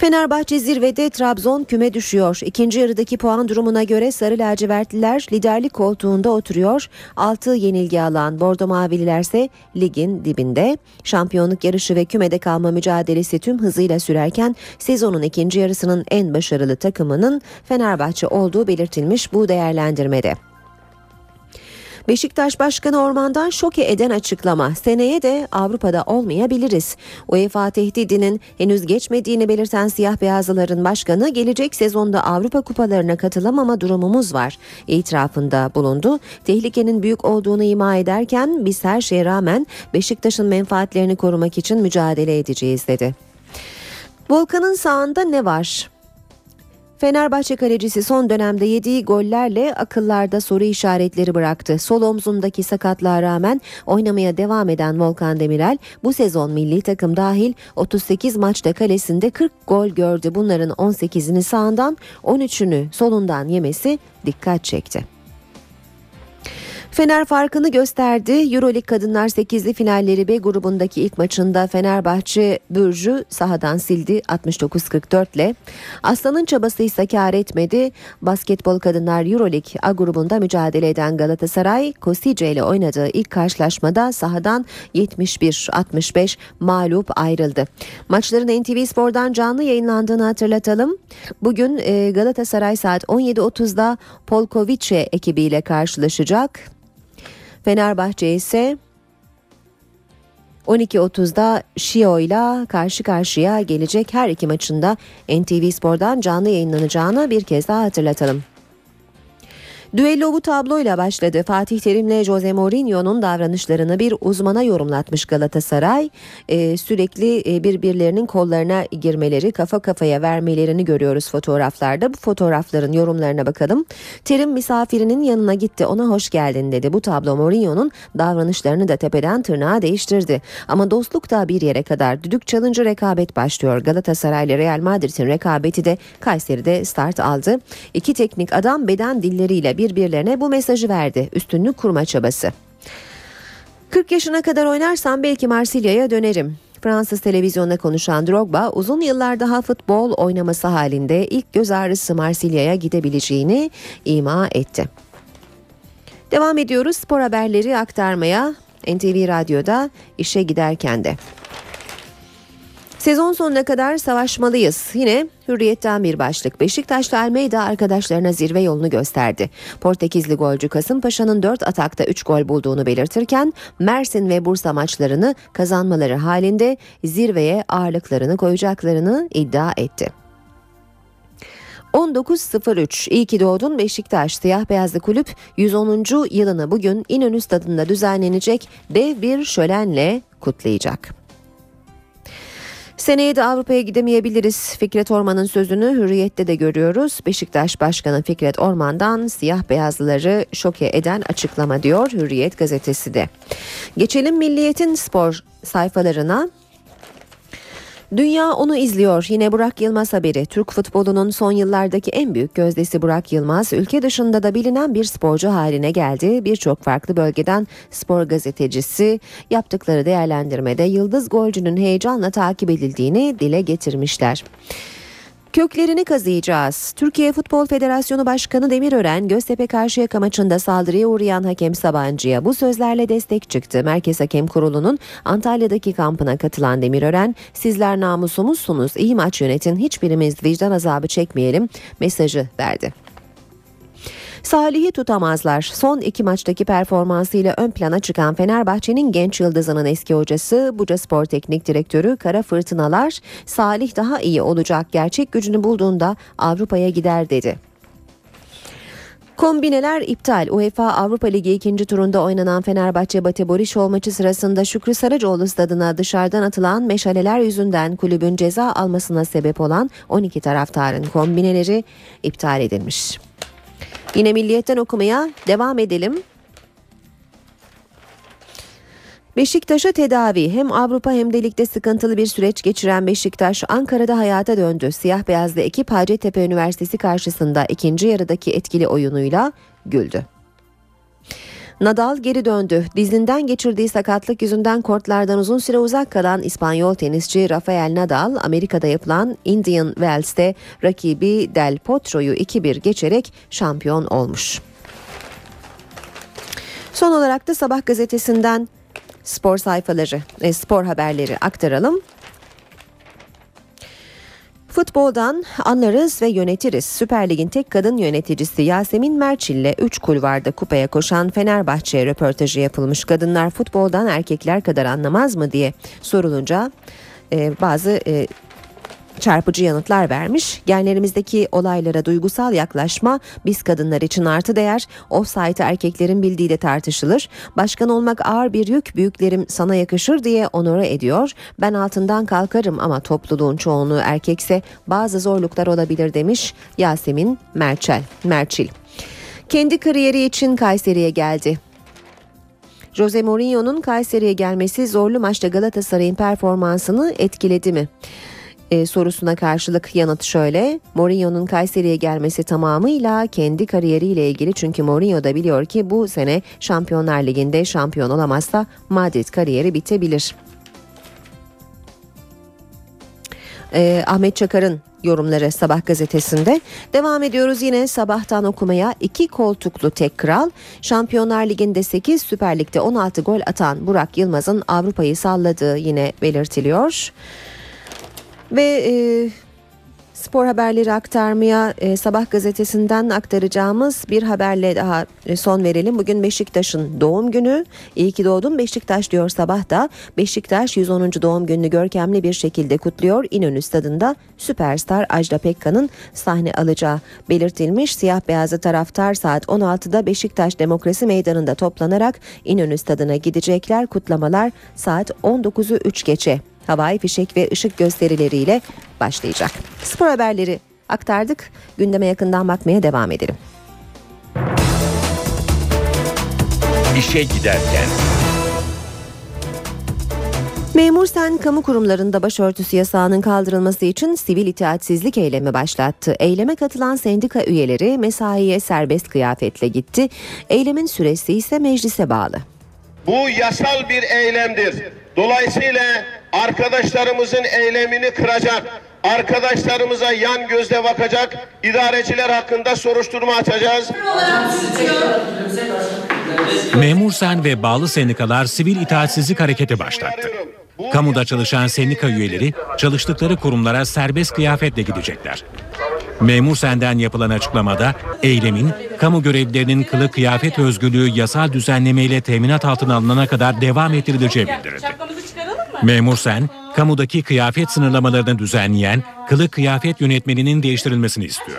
Fenerbahçe zirvede Trabzon küme düşüyor. İkinci yarıdaki puan durumuna göre Sarı Lacivertliler liderlik koltuğunda oturuyor. 6 yenilgi alan Bordo Mavililer ise ligin dibinde. Şampiyonluk yarışı ve kümede kalma mücadelesi tüm hızıyla sürerken sezonun ikinci yarısının en başarılı takımının Fenerbahçe olduğu belirtilmiş bu değerlendirmede. Beşiktaş Başkanı Orman'dan şoke eden açıklama. Seneye de Avrupa'da olmayabiliriz. UEFA tehdidinin henüz geçmediğini belirten siyah beyazlıların başkanı gelecek sezonda Avrupa kupalarına katılamama durumumuz var. İtirafında bulundu. Tehlikenin büyük olduğunu ima ederken biz her şeye rağmen Beşiktaş'ın menfaatlerini korumak için mücadele edeceğiz dedi. Volkan'ın sağında ne var? Fenerbahçe kalecisi son dönemde yediği gollerle akıllarda soru işaretleri bıraktı. Sol omzundaki sakatlığa rağmen oynamaya devam eden Volkan Demirel bu sezon milli takım dahil 38 maçta kalesinde 40 gol gördü. Bunların 18'ini sağından 13'ünü solundan yemesi dikkat çekti. Fener farkını gösterdi. Euroleague Kadınlar 8'li finalleri B grubundaki ilk maçında Fenerbahçe Bürcü sahadan sildi 69-44 ile. Aslan'ın çabası ise kar etmedi. Basketbol Kadınlar Euroleague A grubunda mücadele eden Galatasaray Kosice ile oynadığı ilk karşılaşmada sahadan 71-65 mağlup ayrıldı. Maçların NTV Spor'dan canlı yayınlandığını hatırlatalım. Bugün e, Galatasaray saat 17.30'da Polkovice ekibiyle karşılaşacak. Fenerbahçe ise 12.30'da Şio ile karşı karşıya gelecek her iki maçında NTV Spor'dan canlı yayınlanacağını bir kez daha hatırlatalım. Düello bu tabloyla başladı. Fatih Terim'le Jose Mourinho'nun davranışlarını bir uzmana yorumlatmış Galatasaray. Ee, sürekli e, birbirlerinin kollarına girmeleri, kafa kafaya vermelerini görüyoruz fotoğraflarda. Bu fotoğrafların yorumlarına bakalım. Terim misafirinin yanına gitti, ona hoş geldin dedi. Bu tablo Mourinho'nun davranışlarını da tepeden tırnağa değiştirdi. Ama dostluk da bir yere kadar düdük çalınca rekabet başlıyor. Galatasaray ile Real Madrid'in rekabeti de Kayseri'de start aldı. İki teknik adam beden dilleriyle birbirlerine bu mesajı verdi. Üstünlük kurma çabası. 40 yaşına kadar oynarsam belki Marsilya'ya dönerim. Fransız televizyonda konuşan Drogba uzun yıllar daha futbol oynaması halinde ilk göz ağrısı Marsilya'ya gidebileceğini ima etti. Devam ediyoruz spor haberleri aktarmaya NTV Radyo'da işe giderken de. Sezon sonuna kadar savaşmalıyız. Yine Hürriyet'ten bir başlık. Beşiktaşlı Almeida arkadaşlarına zirve yolunu gösterdi. Portekizli golcü Kasımpaşa'nın 4 atakta 3 gol bulduğunu belirtirken Mersin ve Bursa maçlarını kazanmaları halinde zirveye ağırlıklarını koyacaklarını iddia etti. 19.03 İyi ki doğdun Beşiktaş Siyah Beyazlı Kulüp 110. yılını bugün İnönü Stadı'nda düzenlenecek dev bir şölenle kutlayacak. Seneye de Avrupa'ya gidemeyebiliriz. Fikret Orman'ın sözünü Hürriyet'te de görüyoruz. Beşiktaş Başkanı Fikret Orman'dan siyah beyazlıları şoke eden açıklama diyor Hürriyet gazetesi de. Geçelim Milliyet'in spor sayfalarına. Dünya onu izliyor. Yine Burak Yılmaz haberi. Türk futbolunun son yıllardaki en büyük gözdesi Burak Yılmaz, ülke dışında da bilinen bir sporcu haline geldi. Birçok farklı bölgeden spor gazetecisi yaptıkları değerlendirmede yıldız golcünün heyecanla takip edildiğini dile getirmişler. Köklerini kazıyacağız. Türkiye Futbol Federasyonu Başkanı Demirören, Göztepe Karşıyaka maçında saldırıya uğrayan hakem Sabancı'ya bu sözlerle destek çıktı. Merkez Hakem Kurulu'nun Antalya'daki kampına katılan Demirören, sizler namusumuzsunuz, iyi maç yönetin, hiçbirimiz vicdan azabı çekmeyelim mesajı verdi. Salih'i tutamazlar. Son iki maçtaki performansıyla ön plana çıkan Fenerbahçe'nin genç yıldızının eski hocası Buca Spor Teknik Direktörü Kara Fırtınalar, Salih daha iyi olacak gerçek gücünü bulduğunda Avrupa'ya gider dedi. Kombineler iptal. UEFA Avrupa Ligi ikinci turunda oynanan Fenerbahçe Bate Borisov maçı sırasında Şükrü Saracoğlu stadına dışarıdan atılan meşaleler yüzünden kulübün ceza almasına sebep olan 12 taraftarın kombineleri iptal edilmiş. Yine milliyetten okumaya devam edelim. Beşiktaş'a tedavi hem Avrupa hem de ligde sıkıntılı bir süreç geçiren Beşiktaş Ankara'da hayata döndü. Siyah beyazlı ekip Hacettepe Üniversitesi karşısında ikinci yarıdaki etkili oyunuyla güldü. Nadal geri döndü. Dizinden geçirdiği sakatlık yüzünden kortlardan uzun süre uzak kalan İspanyol tenisçi Rafael Nadal, Amerika'da yapılan Indian Wells'te rakibi Del Potro'yu 2-1 geçerek şampiyon olmuş. Son olarak da Sabah gazetesinden spor sayfaları, spor haberleri aktaralım. Futboldan anlarız ve yönetiriz. Süper Lig'in tek kadın yöneticisi Yasemin Merçil ile 3 kulvarda kupaya koşan Fenerbahçe röportajı yapılmış. Kadınlar futboldan erkekler kadar anlamaz mı diye sorulunca e, bazı e, çarpıcı yanıtlar vermiş. Genlerimizdeki olaylara duygusal yaklaşma biz kadınlar için artı değer. Offside'ı erkeklerin bildiği de tartışılır. Başkan olmak ağır bir yük büyüklerim sana yakışır diye onore ediyor. Ben altından kalkarım ama topluluğun çoğunluğu erkekse bazı zorluklar olabilir demiş Yasemin Merçel. Merçil. Kendi kariyeri için Kayseri'ye geldi. Jose Mourinho'nun Kayseri'ye gelmesi zorlu maçta Galatasaray'ın performansını etkiledi mi? E, sorusuna karşılık yanıt şöyle. Mourinho'nun Kayseri'ye gelmesi tamamıyla kendi kariyeriyle ilgili çünkü Mourinho da biliyor ki bu sene Şampiyonlar Ligi'nde şampiyon olamazsa Madrid kariyeri bitebilir. E, Ahmet Çakar'ın yorumları Sabah gazetesinde. Devam ediyoruz yine sabahtan okumaya. iki koltuklu tek kral. Şampiyonlar Ligi'nde 8, Süper Lig'de 16 gol atan Burak Yılmaz'ın Avrupa'yı salladığı yine belirtiliyor. Ve e, spor haberleri aktarmaya e, Sabah gazetesinden aktaracağımız bir haberle daha e, son verelim. Bugün Beşiktaş'ın doğum günü. İyi ki doğdun Beşiktaş diyor sabah da. Beşiktaş 110. doğum gününü görkemli bir şekilde kutluyor. İnönü stadında süperstar Ajda Pekkan'ın sahne alacağı belirtilmiş. Siyah beyazlı taraftar saat 16'da Beşiktaş Demokrasi Meydanı'nda toplanarak İnönü stadına gidecekler. Kutlamalar saat 19'u 3 geçe havai fişek ve ışık gösterileriyle başlayacak. Spor haberleri aktardık. Gündeme yakından bakmaya devam edelim. İşe giderken. Memur Sen kamu kurumlarında başörtüsü yasağının kaldırılması için sivil itaatsizlik eylemi başlattı. Eyleme katılan sendika üyeleri mesaiye serbest kıyafetle gitti. Eylemin süresi ise meclise bağlı. Bu yasal bir eylemdir. Dolayısıyla arkadaşlarımızın eylemini kıracak, arkadaşlarımıza yan gözle bakacak idareciler hakkında soruşturma açacağız. Memur Sen ve bağlı sendikalar sivil itaatsizlik hareketi başlattı. Kamuda çalışan sendika üyeleri çalıştıkları kurumlara serbest kıyafetle gidecekler. Memur Sen'den yapılan açıklamada eylemin kamu görevlilerinin kılı kıyafet özgürlüğü yasal düzenlemeyle teminat altına alınana kadar devam ettirileceği bildirildi. Memur Sen, kamudaki kıyafet sınırlamalarını düzenleyen kılı kıyafet yönetmeninin değiştirilmesini istiyor.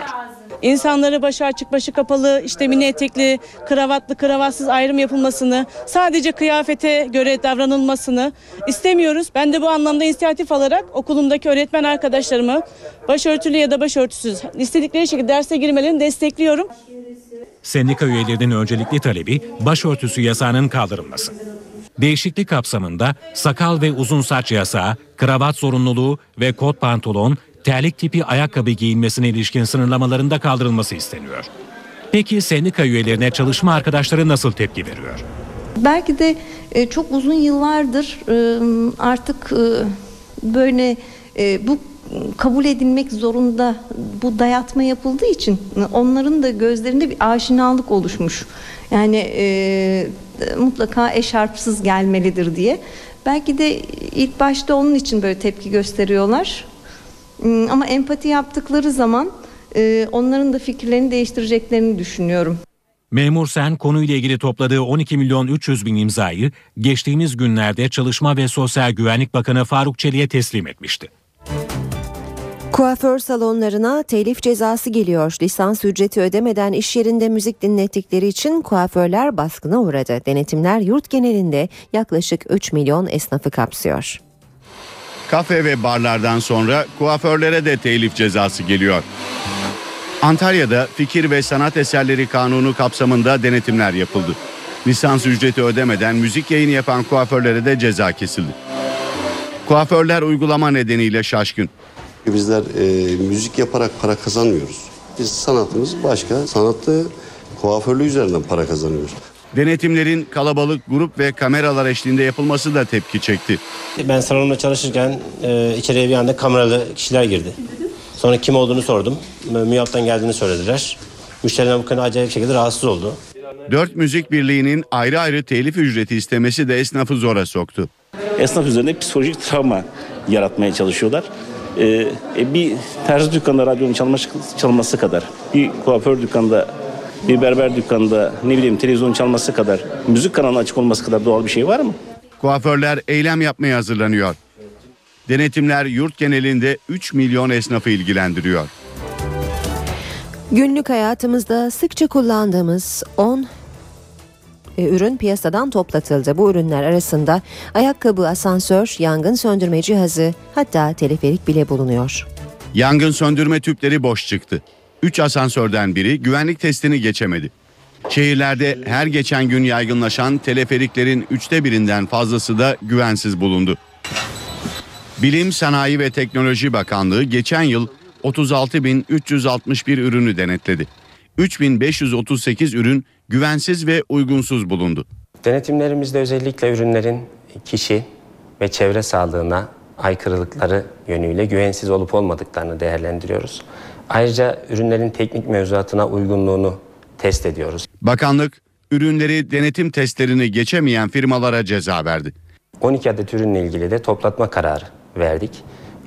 İnsanları başı açık başı kapalı işte mini etekli kravatlı kravatsız ayrım yapılmasını sadece kıyafete göre davranılmasını istemiyoruz. Ben de bu anlamda inisiyatif alarak okulumdaki öğretmen arkadaşlarımı başörtülü ya da başörtüsüz istedikleri şekilde derse girmelerini destekliyorum. Sendika üyelerinin öncelikli talebi başörtüsü yasağının kaldırılması. Değişiklik kapsamında sakal ve uzun saç yasağı, kravat zorunluluğu ve kot pantolon, terlik tipi ayakkabı giyilmesine ilişkin sınırlamaların da kaldırılması isteniyor. Peki sendika üyelerine çalışma arkadaşları nasıl tepki veriyor? Belki de e, çok uzun yıllardır e, artık e, böyle bu kabul edilmek zorunda bu dayatma yapıldığı için onların da gözlerinde bir aşinalık oluşmuş. Yani mutlaka eşarpsız gelmelidir diye. Belki de ilk başta onun için böyle tepki gösteriyorlar. Hmm, Ama empati yaptıkları zaman e, onların da fikirlerini değiştireceklerini düşünüyorum. Memur Sen konuyla ilgili topladığı 12 milyon 300 bin imzayı geçtiğimiz günlerde Çalışma ve Sosyal Güvenlik Bakanı Faruk Çelik'e teslim etmişti. Kuaför salonlarına telif cezası geliyor. Lisans ücreti ödemeden iş yerinde müzik dinlettikleri için kuaförler baskına uğradı. Denetimler yurt genelinde yaklaşık 3 milyon esnafı kapsıyor. Kafe ve barlardan sonra kuaförlere de telif cezası geliyor. Antalya'da fikir ve sanat eserleri kanunu kapsamında denetimler yapıldı. Lisans ücreti ödemeden müzik yayını yapan kuaförlere de ceza kesildi. Kuaförler uygulama nedeniyle şaşkın. Bizler e, müzik yaparak para kazanmıyoruz. Biz sanatımız başka. Sanatlı kuaförlüğü üzerinden para kazanıyoruz. Denetimlerin kalabalık grup ve kameralar eşliğinde yapılması da tepki çekti. Ben salonda çalışırken e, içeriye bir anda kameralı kişiler girdi. Sonra kim olduğunu sordum. MÜYAP'tan geldiğini söylediler. Müşteriler bu konuda acayip şekilde rahatsız oldu. Dört müzik birliğinin ayrı ayrı telif ücreti istemesi de esnafı zora soktu. esnaf üzerinde psikolojik travma yaratmaya çalışıyorlar. Ee, bir terzi dükkanında radyonun çalması, çalması kadar, bir kuaför dükkanında, bir berber dükkanında ne bileyim televizyon çalması kadar, müzik kanalının açık olması kadar doğal bir şey var mı? Kuaförler eylem yapmaya hazırlanıyor. Denetimler yurt genelinde 3 milyon esnafı ilgilendiriyor. Günlük hayatımızda sıkça kullandığımız 10 e, ürün piyasadan toplatıldı. Bu ürünler arasında ayakkabı, asansör, yangın söndürme cihazı hatta teleferik bile bulunuyor. Yangın söndürme tüpleri boş çıktı. 3 asansörden biri güvenlik testini geçemedi. Şehirlerde her geçen gün yaygınlaşan teleferiklerin üçte birinden fazlası da güvensiz bulundu. Bilim, Sanayi ve Teknoloji Bakanlığı geçen yıl 36.361 ürünü denetledi. 3.538 ürün güvensiz ve uygunsuz bulundu. Denetimlerimizde özellikle ürünlerin kişi ve çevre sağlığına aykırılıkları yönüyle güvensiz olup olmadıklarını değerlendiriyoruz. Ayrıca ürünlerin teknik mevzuatına uygunluğunu test ediyoruz. Bakanlık ürünleri denetim testlerini geçemeyen firmalara ceza verdi. 12 adet ürünle ilgili de toplatma kararı verdik.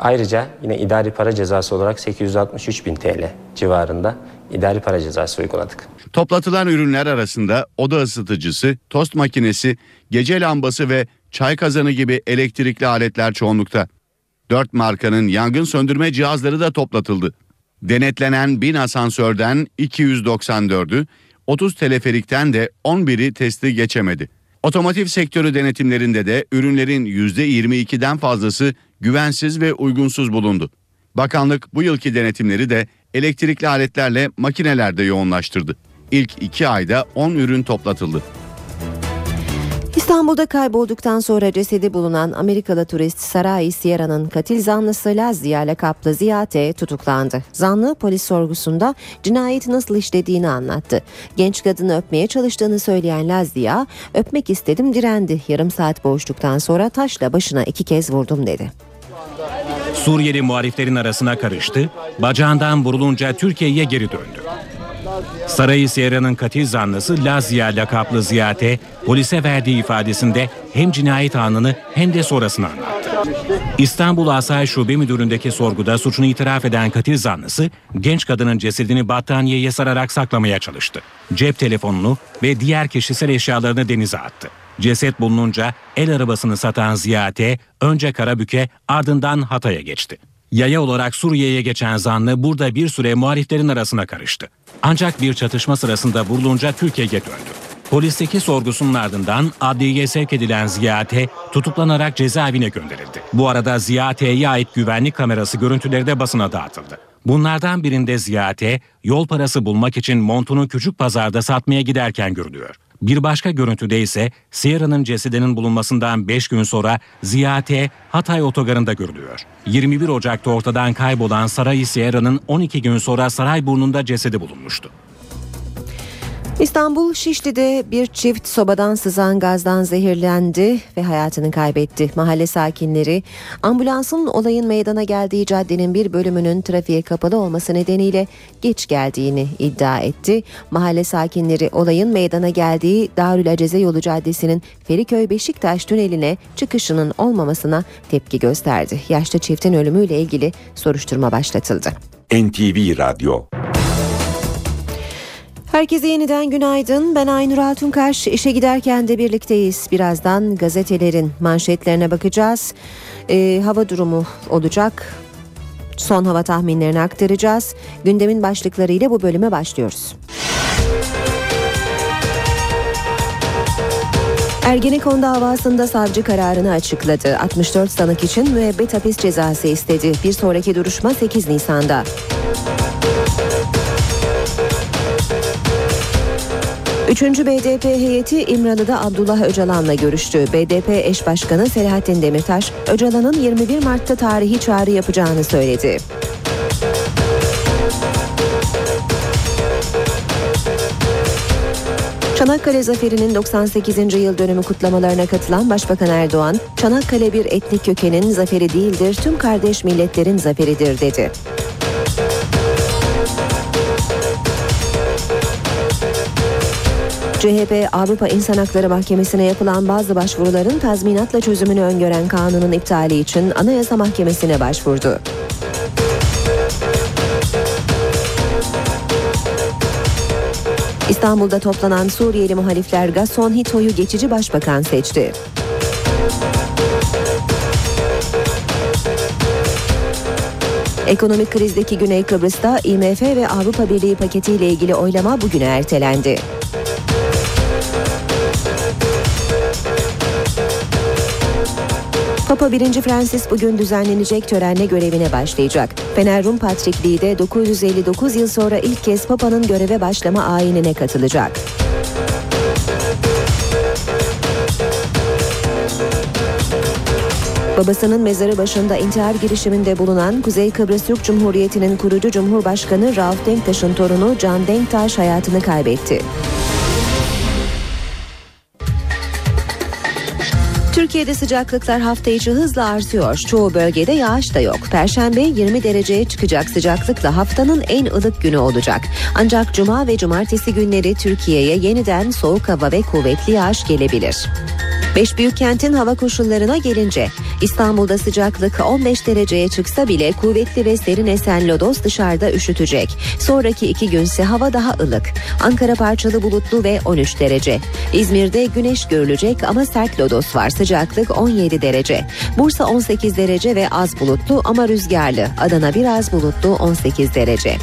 Ayrıca yine idari para cezası olarak 863 bin TL civarında idari para cezası uyguladık. Toplatılan ürünler arasında oda ısıtıcısı, tost makinesi, gece lambası ve çay kazanı gibi elektrikli aletler çoğunlukta. 4 markanın yangın söndürme cihazları da toplatıldı. Denetlenen 1000 asansörden 294'ü, 30 teleferikten de 11'i testi geçemedi. Otomotiv sektörü denetimlerinde de ürünlerin %22'den fazlası güvensiz ve uygunsuz bulundu. Bakanlık bu yılki denetimleri de elektrikli aletlerle makinelerde yoğunlaştırdı. İlk iki ayda 10 ürün toplatıldı. İstanbul'da kaybolduktan sonra cesedi bulunan Amerikalı turist Sarai Sierra'nın katil zanlısı Lazia lakaplı Ziya T. tutuklandı. Zanlı polis sorgusunda cinayeti nasıl işlediğini anlattı. Genç kadını öpmeye çalıştığını söyleyen Lazia, öpmek istedim direndi. Yarım saat boğuştuktan sonra taşla başına iki kez vurdum dedi. Suriyeli muhaliflerin arasına karıştı, bacağından vurulunca Türkiye'ye geri döndü. Sarayı Sierra'nın katil zanlısı Lazia lakaplı Ziyate polise verdiği ifadesinde hem cinayet anını hem de sonrasını anlattı. İstanbul Asayiş Şube Müdürlüğü'ndeki sorguda suçunu itiraf eden katil zanlısı genç kadının cesedini battaniyeye sararak saklamaya çalıştı. Cep telefonunu ve diğer kişisel eşyalarını denize attı. Ceset bulununca el arabasını satan Ziyate önce Karabük'e ardından Hatay'a geçti. Yaya olarak Suriye'ye geçen zanlı burada bir süre muhaliflerin arasına karıştı. Ancak bir çatışma sırasında vurulunca Türkiye'ye döndü. Polisteki sorgusunun ardından adliyeye sevk edilen Ziya T. tutuklanarak cezaevine gönderildi. Bu arada Ziya T'ye ait güvenlik kamerası görüntüleri de basına dağıtıldı. Bunlardan birinde Ziya T. yol parası bulmak için montunu küçük pazarda satmaya giderken görülüyor. Bir başka görüntüde ise Sierra'nın cesedinin bulunmasından 5 gün sonra Ziya T. Hatay otogarında görülüyor. 21 Ocak'ta ortadan kaybolan Saray Sierra'nın 12 gün sonra Sarayburnu'nda cesedi bulunmuştu. İstanbul Şişli'de bir çift sobadan sızan gazdan zehirlendi ve hayatını kaybetti. Mahalle sakinleri ambulansın olayın meydana geldiği caddenin bir bölümünün trafiğe kapalı olması nedeniyle geç geldiğini iddia etti. Mahalle sakinleri olayın meydana geldiği Darül Aceze yolu caddesinin Feriköy Beşiktaş tüneline çıkışının olmamasına tepki gösterdi. Yaşlı çiftin ölümüyle ilgili soruşturma başlatıldı. NTV Radyo Herkese yeniden günaydın. Ben Aynur Altunkaş. İşe giderken de birlikteyiz. Birazdan gazetelerin manşetlerine bakacağız. Ee, hava durumu olacak. Son hava tahminlerini aktaracağız. Gündemin başlıkları ile bu bölüme başlıyoruz. Ergenekon davasında savcı kararını açıkladı. 64 sanık için müebbet hapis cezası istedi. Bir sonraki duruşma 8 Nisan'da. Üçüncü BDP heyeti İmralı'da Abdullah Öcalan'la görüştü. BDP eş başkanı Selahattin Demirtaş, Öcalan'ın 21 Mart'ta tarihi çağrı yapacağını söyledi. Çanakkale Zaferi'nin 98. yıl dönümü kutlamalarına katılan Başbakan Erdoğan, Çanakkale bir etnik kökenin zaferi değildir, tüm kardeş milletlerin zaferidir dedi. CHP Avrupa İnsan Hakları Mahkemesi'ne yapılan bazı başvuruların tazminatla çözümünü öngören kanunun iptali için Anayasa Mahkemesi'ne başvurdu. İstanbul'da toplanan Suriyeli muhalifler Gaston Hito'yu geçici başbakan seçti. Ekonomik krizdeki Güney Kıbrıs'ta IMF ve Avrupa Birliği paketiyle ilgili oylama bugüne ertelendi. Papa 1. Francis bugün düzenlenecek törenle görevine başlayacak. Fener Rum Patrikliği de 959 yıl sonra ilk kez Papa'nın göreve başlama ayinine katılacak. Babasının mezarı başında intihar girişiminde bulunan Kuzey Kıbrıs Türk Cumhuriyeti'nin kurucu Cumhurbaşkanı Rauf Denktaş'ın torunu Can Denktaş hayatını kaybetti. Türkiye'de sıcaklıklar hafta içi hızla artıyor. Çoğu bölgede yağış da yok. Perşembe 20 dereceye çıkacak sıcaklıkla haftanın en ılık günü olacak. Ancak cuma ve cumartesi günleri Türkiye'ye yeniden soğuk hava ve kuvvetli yağış gelebilir. Beş büyük kentin hava koşullarına gelince İstanbul'da sıcaklık 15 dereceye çıksa bile kuvvetli ve serin esen lodos dışarıda üşütecek. Sonraki iki günse hava daha ılık. Ankara parçalı bulutlu ve 13 derece. İzmir'de güneş görülecek ama sert lodos var. Sıcaklık 17 derece. Bursa 18 derece ve az bulutlu ama rüzgarlı. Adana biraz bulutlu 18 derece.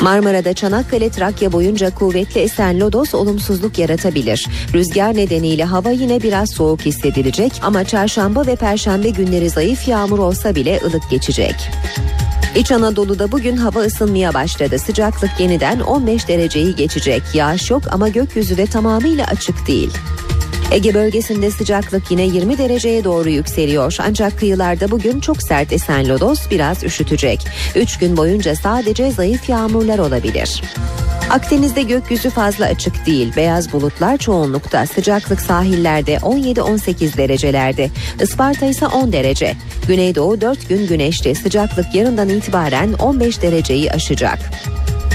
Marmara'da Çanakkale Trakya boyunca kuvvetli esen lodos olumsuzluk yaratabilir. Rüzgar nedeniyle hava yine biraz soğuk hissedilecek ama çarşamba ve perşembe günleri zayıf yağmur olsa bile ılık geçecek. İç Anadolu'da bugün hava ısınmaya başladı. Sıcaklık yeniden 15 dereceyi geçecek. Yağış yok ama gökyüzü de tamamıyla açık değil. Ege bölgesinde sıcaklık yine 20 dereceye doğru yükseliyor. Ancak kıyılarda bugün çok sert esen lodos biraz üşütecek. 3 gün boyunca sadece zayıf yağmurlar olabilir. Akdeniz'de gökyüzü fazla açık değil. Beyaz bulutlar çoğunlukta. Sıcaklık sahillerde 17-18 derecelerde. Isparta ise 10 derece. Güneydoğu 4 gün güneşli. Sıcaklık yarından itibaren 15 dereceyi aşacak.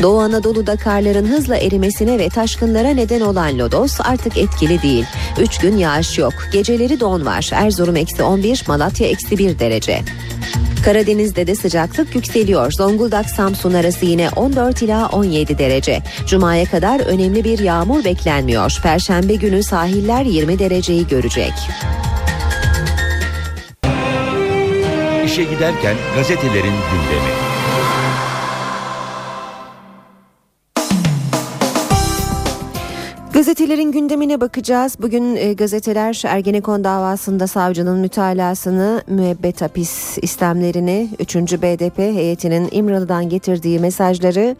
Doğu Anadolu'da karların hızla erimesine ve taşkınlara neden olan lodos artık etkili değil. 3 gün yağış yok. Geceleri don var. Erzurum eksi 11, Malatya eksi 1 derece. Karadeniz'de de sıcaklık yükseliyor. Zonguldak Samsun arası yine 14 ila 17 derece. Cuma'ya kadar önemli bir yağmur beklenmiyor. Perşembe günü sahiller 20 dereceyi görecek. İşe giderken gazetelerin gündemi. Gazetelerin gündemine bakacağız. Bugün e, gazeteler Ergenekon davasında savcının mütalasını, müebbet hapis istemlerini, 3. BDP heyetinin İmralı'dan getirdiği mesajları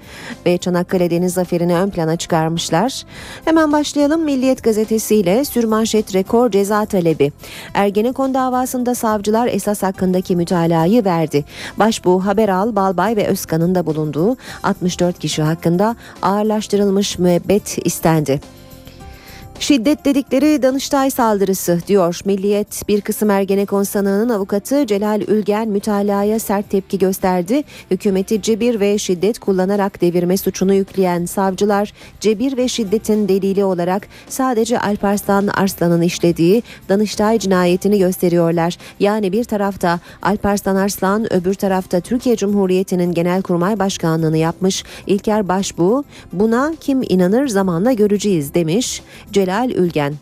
ve Çanakkale Deniz Zaferi'ni ön plana çıkarmışlar. Hemen başlayalım Milliyet Gazetesi ile sürmanşet rekor ceza talebi. Ergenekon davasında savcılar esas hakkındaki mütalayı verdi. Başbuğ Haberal, Balbay ve Özkan'ın da bulunduğu 64 kişi hakkında ağırlaştırılmış müebbet istendi. Şiddet dedikleri Danıştay saldırısı diyor Milliyet. Bir kısım Ergenekon sanığının avukatı Celal Ülgen mütalaya sert tepki gösterdi. Hükümeti cebir ve şiddet kullanarak devirme suçunu yükleyen savcılar cebir ve şiddetin delili olarak sadece Alparslan Arslan'ın işlediği Danıştay cinayetini gösteriyorlar. Yani bir tarafta Alparslan Arslan öbür tarafta Türkiye Cumhuriyeti'nin Genelkurmay Başkanlığını yapmış İlker Başbuğ buna kim inanır zamanla göreceğiz demiş. Celal Ülgen.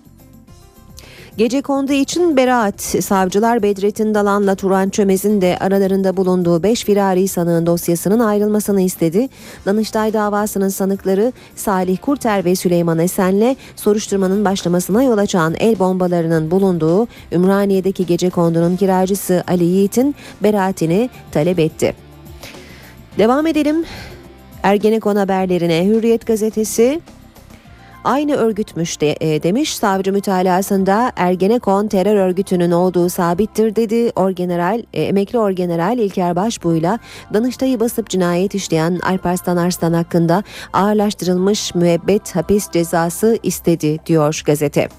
Gece kondu için beraat savcılar Bedrettin Dalan'la Turan Çömez'in de aralarında bulunduğu 5 firari sanığın dosyasının ayrılmasını istedi. Danıştay davasının sanıkları Salih Kurter ve Süleyman Esen'le soruşturmanın başlamasına yol açan el bombalarının bulunduğu Ümraniye'deki gece kondunun kiracısı Ali Yiğit'in beraatini talep etti. Devam edelim Ergenekon haberlerine Hürriyet gazetesi aynı örgütmüş de, e, demiş savcı mütalasında Ergenekon terör örgütünün olduğu sabittir dedi. Orgeneral e, emekli orgeneral İlker Başbuğ'yla Danıştay'ı basıp cinayet işleyen Alparslan Arslan hakkında ağırlaştırılmış müebbet hapis cezası istedi diyor gazete.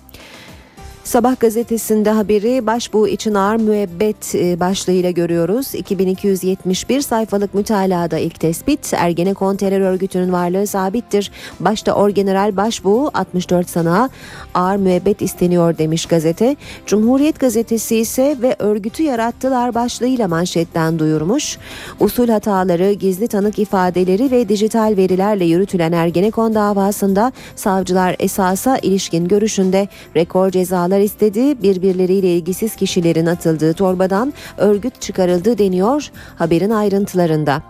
Sabah gazetesinde haberi başbuğ için ağır müebbet e, başlığıyla görüyoruz. 2271 sayfalık mütalada ilk tespit Ergenekon terör örgütünün varlığı sabittir. Başta Orgeneral Başbuğ 64 sanığa ağır müebbet isteniyor demiş gazete. Cumhuriyet gazetesi ise ve örgütü yarattılar başlığıyla manşetten duyurmuş. Usul hataları, gizli tanık ifadeleri ve dijital verilerle yürütülen Ergenekon davasında savcılar esasa ilişkin görüşünde rekor cezalar istedi. Birbirleriyle ilgisiz kişilerin atıldığı torbadan örgüt çıkarıldı deniyor haberin ayrıntılarında.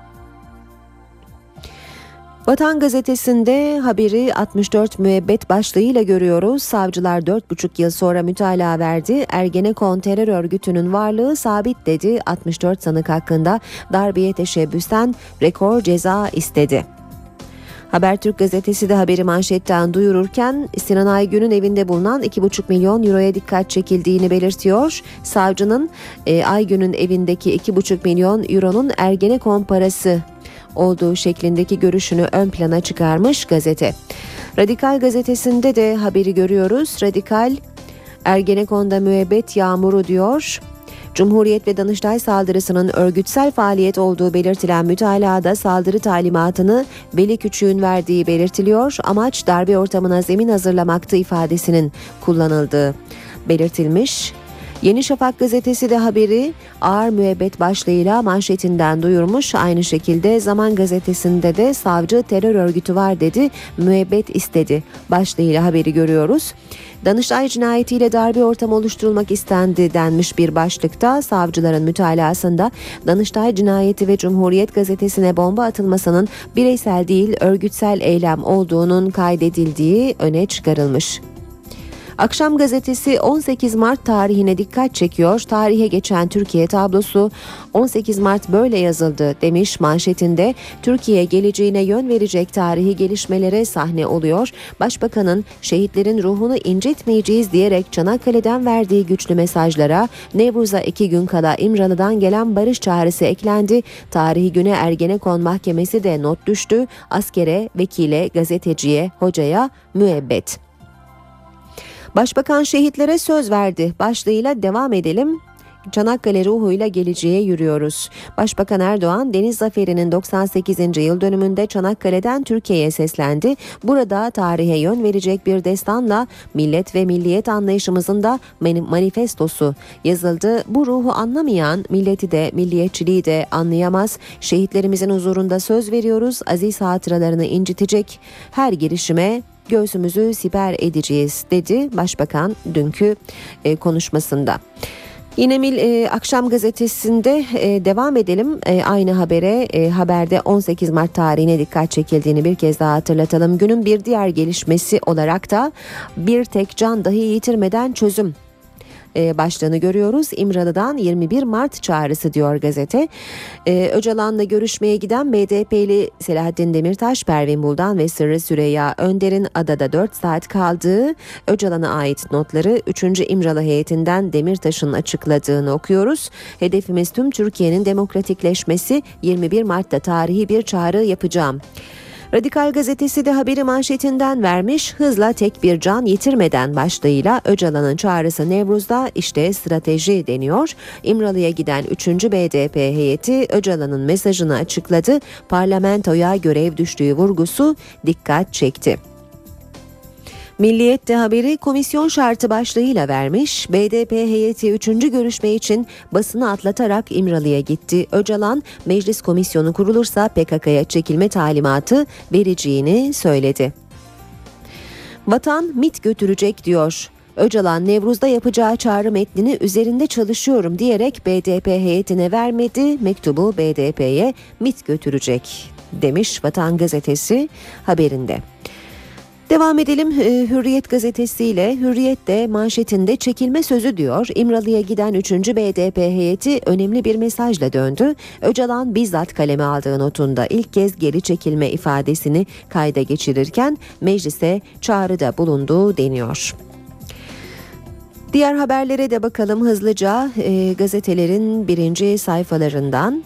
Vatan gazetesinde haberi 64 müebbet başlığıyla görüyoruz. Savcılar 4,5 yıl sonra mütalaa verdi. Ergenekon terör örgütünün varlığı sabit dedi. 64 sanık hakkında darbeye teşebbüsten rekor ceza istedi. Habertürk gazetesi de haberi manşetten duyururken Sinan Aygün'ün evinde bulunan 2,5 milyon euroya dikkat çekildiğini belirtiyor. Savcının e, Aygün'ün evindeki 2,5 milyon euronun Ergenekon parası olduğu şeklindeki görüşünü ön plana çıkarmış gazete. Radikal gazetesinde de haberi görüyoruz. Radikal Ergenekon'da müebbet yağmuru diyor. Cumhuriyet ve Danıştay saldırısının örgütsel faaliyet olduğu belirtilen mütalada saldırı talimatını Veli Küçük'ün verdiği belirtiliyor. Amaç darbe ortamına zemin hazırlamaktı ifadesinin kullanıldığı belirtilmiş. Yeni Şafak gazetesi de haberi ağır müebbet başlığıyla manşetinden duyurmuş. Aynı şekilde Zaman gazetesinde de savcı terör örgütü var dedi, müebbet istedi başlığıyla haberi görüyoruz. Danıştay cinayetiyle darbe ortamı oluşturulmak istendi denmiş bir başlıkta savcıların mütalasında Danıştay cinayeti ve Cumhuriyet gazetesine bomba atılmasının bireysel değil örgütsel eylem olduğunun kaydedildiği öne çıkarılmış. Akşam gazetesi 18 Mart tarihine dikkat çekiyor. Tarihe geçen Türkiye tablosu 18 Mart böyle yazıldı demiş manşetinde. Türkiye geleceğine yön verecek tarihi gelişmelere sahne oluyor. Başbakanın şehitlerin ruhunu incitmeyeceğiz diyerek Çanakkale'den verdiği güçlü mesajlara Nevruz'a iki gün kala İmralı'dan gelen barış çağrısı eklendi. Tarihi güne Ergenekon Mahkemesi de not düştü. Askere, vekile, gazeteciye, hocaya müebbet. Başbakan şehitlere söz verdi. Başlığıyla devam edelim. Çanakkale ruhuyla geleceğe yürüyoruz. Başbakan Erdoğan Deniz Zaferi'nin 98. yıl dönümünde Çanakkale'den Türkiye'ye seslendi. Burada tarihe yön verecek bir destanla millet ve milliyet anlayışımızın da manifestosu yazıldı. Bu ruhu anlamayan milleti de milliyetçiliği de anlayamaz. Şehitlerimizin huzurunda söz veriyoruz. Aziz hatıralarını incitecek her girişime göğsümüzü siper edeceğiz dedi Başbakan dünkü konuşmasında. Yine Mil e, Akşam Gazetesi'nde e, devam edelim. E, aynı habere e, haberde 18 Mart tarihine dikkat çekildiğini bir kez daha hatırlatalım. Günün bir diğer gelişmesi olarak da bir tek can dahi yitirmeden çözüm e, başlığını görüyoruz. İmralı'dan 21 Mart çağrısı diyor gazete. E, Öcalan'la görüşmeye giden BDP'li Selahattin Demirtaş, Pervin Buldan ve Sırrı Süreyya Önder'in adada 4 saat kaldığı Öcalan'a ait notları 3. İmralı heyetinden Demirtaş'ın açıkladığını okuyoruz. Hedefimiz tüm Türkiye'nin demokratikleşmesi 21 Mart'ta tarihi bir çağrı yapacağım. Radikal gazetesi de haberi manşetinden vermiş hızla tek bir can yitirmeden başlığıyla Öcalan'ın çağrısı Nevruz'da işte strateji deniyor. İmralı'ya giden 3. BDP heyeti Öcalan'ın mesajını açıkladı. Parlamentoya görev düştüğü vurgusu dikkat çekti. Milliyet de haberi komisyon şartı başlığıyla vermiş. BDP heyeti 3. görüşme için basını atlatarak İmralı'ya gitti. Öcalan meclis komisyonu kurulursa PKK'ya çekilme talimatı vereceğini söyledi. Vatan MIT götürecek diyor. Öcalan Nevruz'da yapacağı çağrı metnini üzerinde çalışıyorum diyerek BDP heyetine vermedi. Mektubu BDP'ye MIT götürecek demiş Vatan Gazetesi haberinde. Devam edelim e, Hürriyet gazetesiyle. Hürriyet de manşetinde çekilme sözü diyor. İmralı'ya giden 3. BDP heyeti önemli bir mesajla döndü. Öcalan bizzat kaleme aldığı notunda ilk kez geri çekilme ifadesini kayda geçirirken meclise çağrıda bulunduğu deniyor. Diğer haberlere de bakalım hızlıca e, gazetelerin birinci sayfalarından.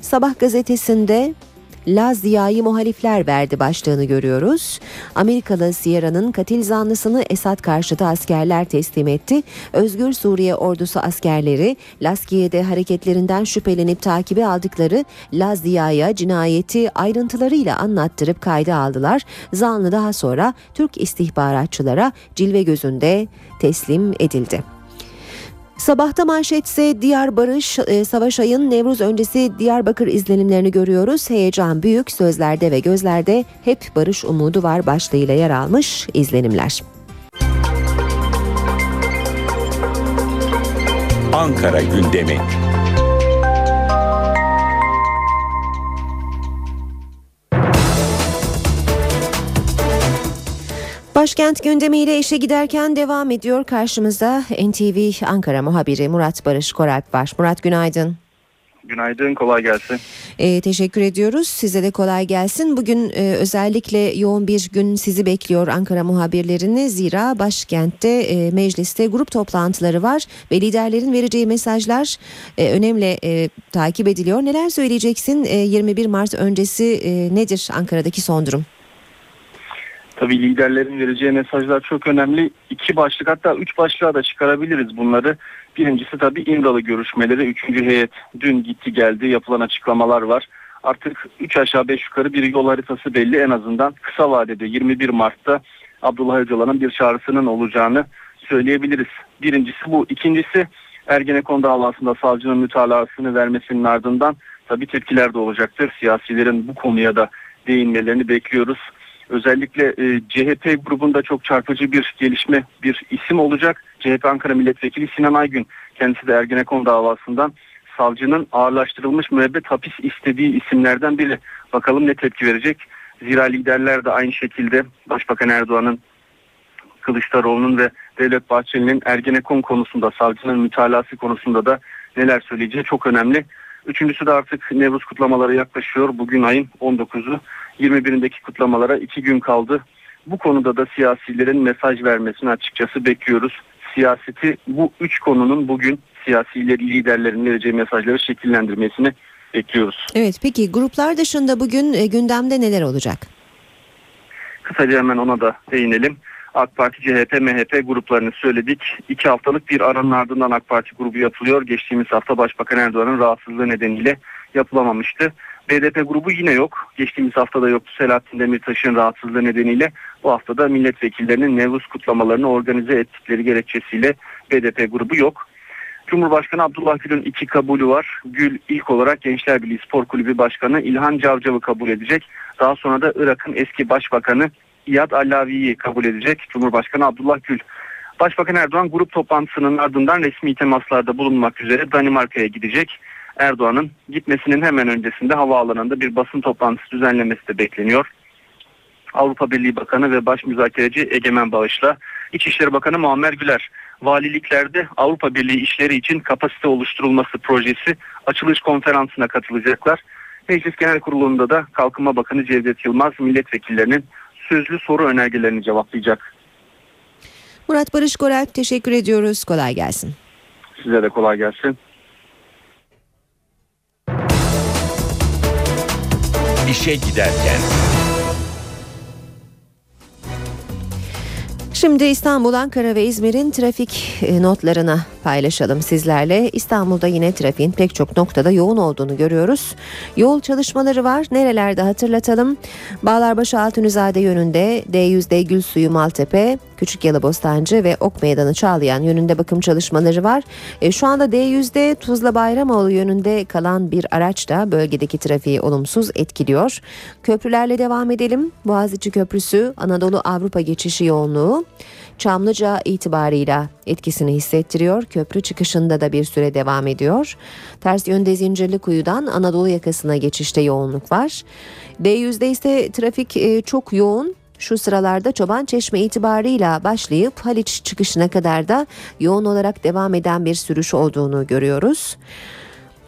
Sabah gazetesinde Ziya'yı muhalifler verdi başlığını görüyoruz. Amerikalı Sierra'nın katil zanlısını Esad karşıtı askerler teslim etti. Özgür Suriye ordusu askerleri Laskiye'de hareketlerinden şüphelenip takibi aldıkları Laz Ziya'ya cinayeti ayrıntılarıyla anlattırıp kayda aldılar. Zanlı daha sonra Türk istihbaratçılara cilve gözünde teslim edildi. Sabahta manşetse Diyar Barış, e, Savaş Ay'ın Nevruz öncesi Diyarbakır izlenimlerini görüyoruz. Heyecan büyük, sözlerde ve gözlerde hep barış umudu var başlığıyla yer almış izlenimler. Ankara gündemi. Başkent gündemiyle işe giderken devam ediyor. Karşımızda NTV Ankara muhabiri Murat Barış Koralp var. Murat günaydın. Günaydın, kolay gelsin. Ee, teşekkür ediyoruz. Size de kolay gelsin. Bugün e, özellikle yoğun bir gün sizi bekliyor Ankara muhabirlerini. Zira başkentte e, mecliste grup toplantıları var ve liderlerin vereceği mesajlar e, önemli e, takip ediliyor. Neler söyleyeceksin? E, 21 Mart öncesi e, nedir Ankara'daki son durum? Tabii liderlerin vereceği mesajlar çok önemli. İki başlık hatta üç başlığa da çıkarabiliriz bunları. Birincisi tabii İmralı görüşmeleri. Üçüncü heyet dün gitti geldi yapılan açıklamalar var. Artık 3 aşağı 5 yukarı bir yol haritası belli en azından kısa vadede 21 Mart'ta Abdullah Öcalan'ın bir çağrısının olacağını söyleyebiliriz. Birincisi bu. İkincisi Ergenekon davasında savcının mütalasını vermesinin ardından tabii tepkiler de olacaktır. Siyasilerin bu konuya da değinmelerini bekliyoruz. Özellikle e, CHP grubunda çok çarpıcı bir gelişme, bir isim olacak. CHP Ankara Milletvekili Sinan Aygün kendisi de Ergenekon davasından savcının ağırlaştırılmış müebbet hapis istediği isimlerden biri. Bakalım ne tepki verecek. Zira liderler de aynı şekilde Başbakan Erdoğan'ın Kılıçdaroğlu'nun ve Devlet Bahçeli'nin Ergenekon konusunda, savcının mütalası konusunda da neler söyleyeceği çok önemli. Üçüncüsü de artık Nevruz kutlamaları yaklaşıyor. Bugün ayın 19'u. 21'indeki kutlamalara iki gün kaldı. Bu konuda da siyasilerin mesaj vermesini açıkçası bekliyoruz. Siyaseti bu üç konunun bugün siyasi liderlerin vereceği mesajları şekillendirmesini bekliyoruz. Evet peki gruplar dışında bugün e, gündemde neler olacak? Kısaca hemen ona da değinelim. AK Parti, CHP, MHP gruplarını söyledik. İki haftalık bir aranın ardından AK Parti grubu yapılıyor. Geçtiğimiz hafta Başbakan Erdoğan'ın rahatsızlığı nedeniyle yapılamamıştı. BDP grubu yine yok. Geçtiğimiz hafta da yoktu Selahattin Demirtaş'ın rahatsızlığı nedeniyle. Bu haftada milletvekillerinin Nevruz kutlamalarını organize ettikleri gerekçesiyle BDP grubu yok. Cumhurbaşkanı Abdullah Gül'ün iki kabulü var. Gül ilk olarak Gençler Birliği Spor Kulübü Başkanı İlhan Cavcav'ı kabul edecek. Daha sonra da Irak'ın eski başbakanı İyad Allavi'yi kabul edecek. Cumhurbaşkanı Abdullah Gül. Başbakan Erdoğan grup toplantısının ardından resmi temaslarda bulunmak üzere Danimarka'ya gidecek. Erdoğan'ın gitmesinin hemen öncesinde havaalanında bir basın toplantısı düzenlemesi de bekleniyor. Avrupa Birliği Bakanı ve Baş Müzakereci Egemen Bağış'la İçişleri Bakanı Muammer Güler valiliklerde Avrupa Birliği işleri için kapasite oluşturulması projesi açılış konferansına katılacaklar. Meclis Genel Kurulu'nda da Kalkınma Bakanı Cevdet Yılmaz milletvekillerinin sözlü soru önergelerini cevaplayacak. Murat Barış Goralp teşekkür ediyoruz. Kolay gelsin. Size de kolay gelsin. İşe giderken. Şimdi İstanbul, Ankara ve İzmir'in trafik e, notlarına paylaşalım sizlerle. İstanbul'da yine trafiğin pek çok noktada yoğun olduğunu görüyoruz. Yol çalışmaları var. Nerelerde hatırlatalım. Bağlarbaşı Altunizade yönünde D100D Gülsuyu Maltepe, Küçük Yalıbostancı ve Ok Meydanı Çağlayan yönünde bakım çalışmaları var. E, şu anda D100'de Tuzla Bayramoğlu yönünde kalan bir araç da bölgedeki trafiği olumsuz etkiliyor. Köprülerle devam edelim. Boğaziçi Köprüsü Anadolu Avrupa geçişi yoğunluğu Çamlıca itibarıyla etkisini hissettiriyor. Köprü çıkışında da bir süre devam ediyor. Ters yönde Zincirlikuyu'dan Anadolu yakasına geçişte yoğunluk var. D100'de ise trafik e, çok yoğun. Şu sıralarda Çoban Çeşme itibarıyla başlayıp Haliç çıkışına kadar da yoğun olarak devam eden bir sürüş olduğunu görüyoruz.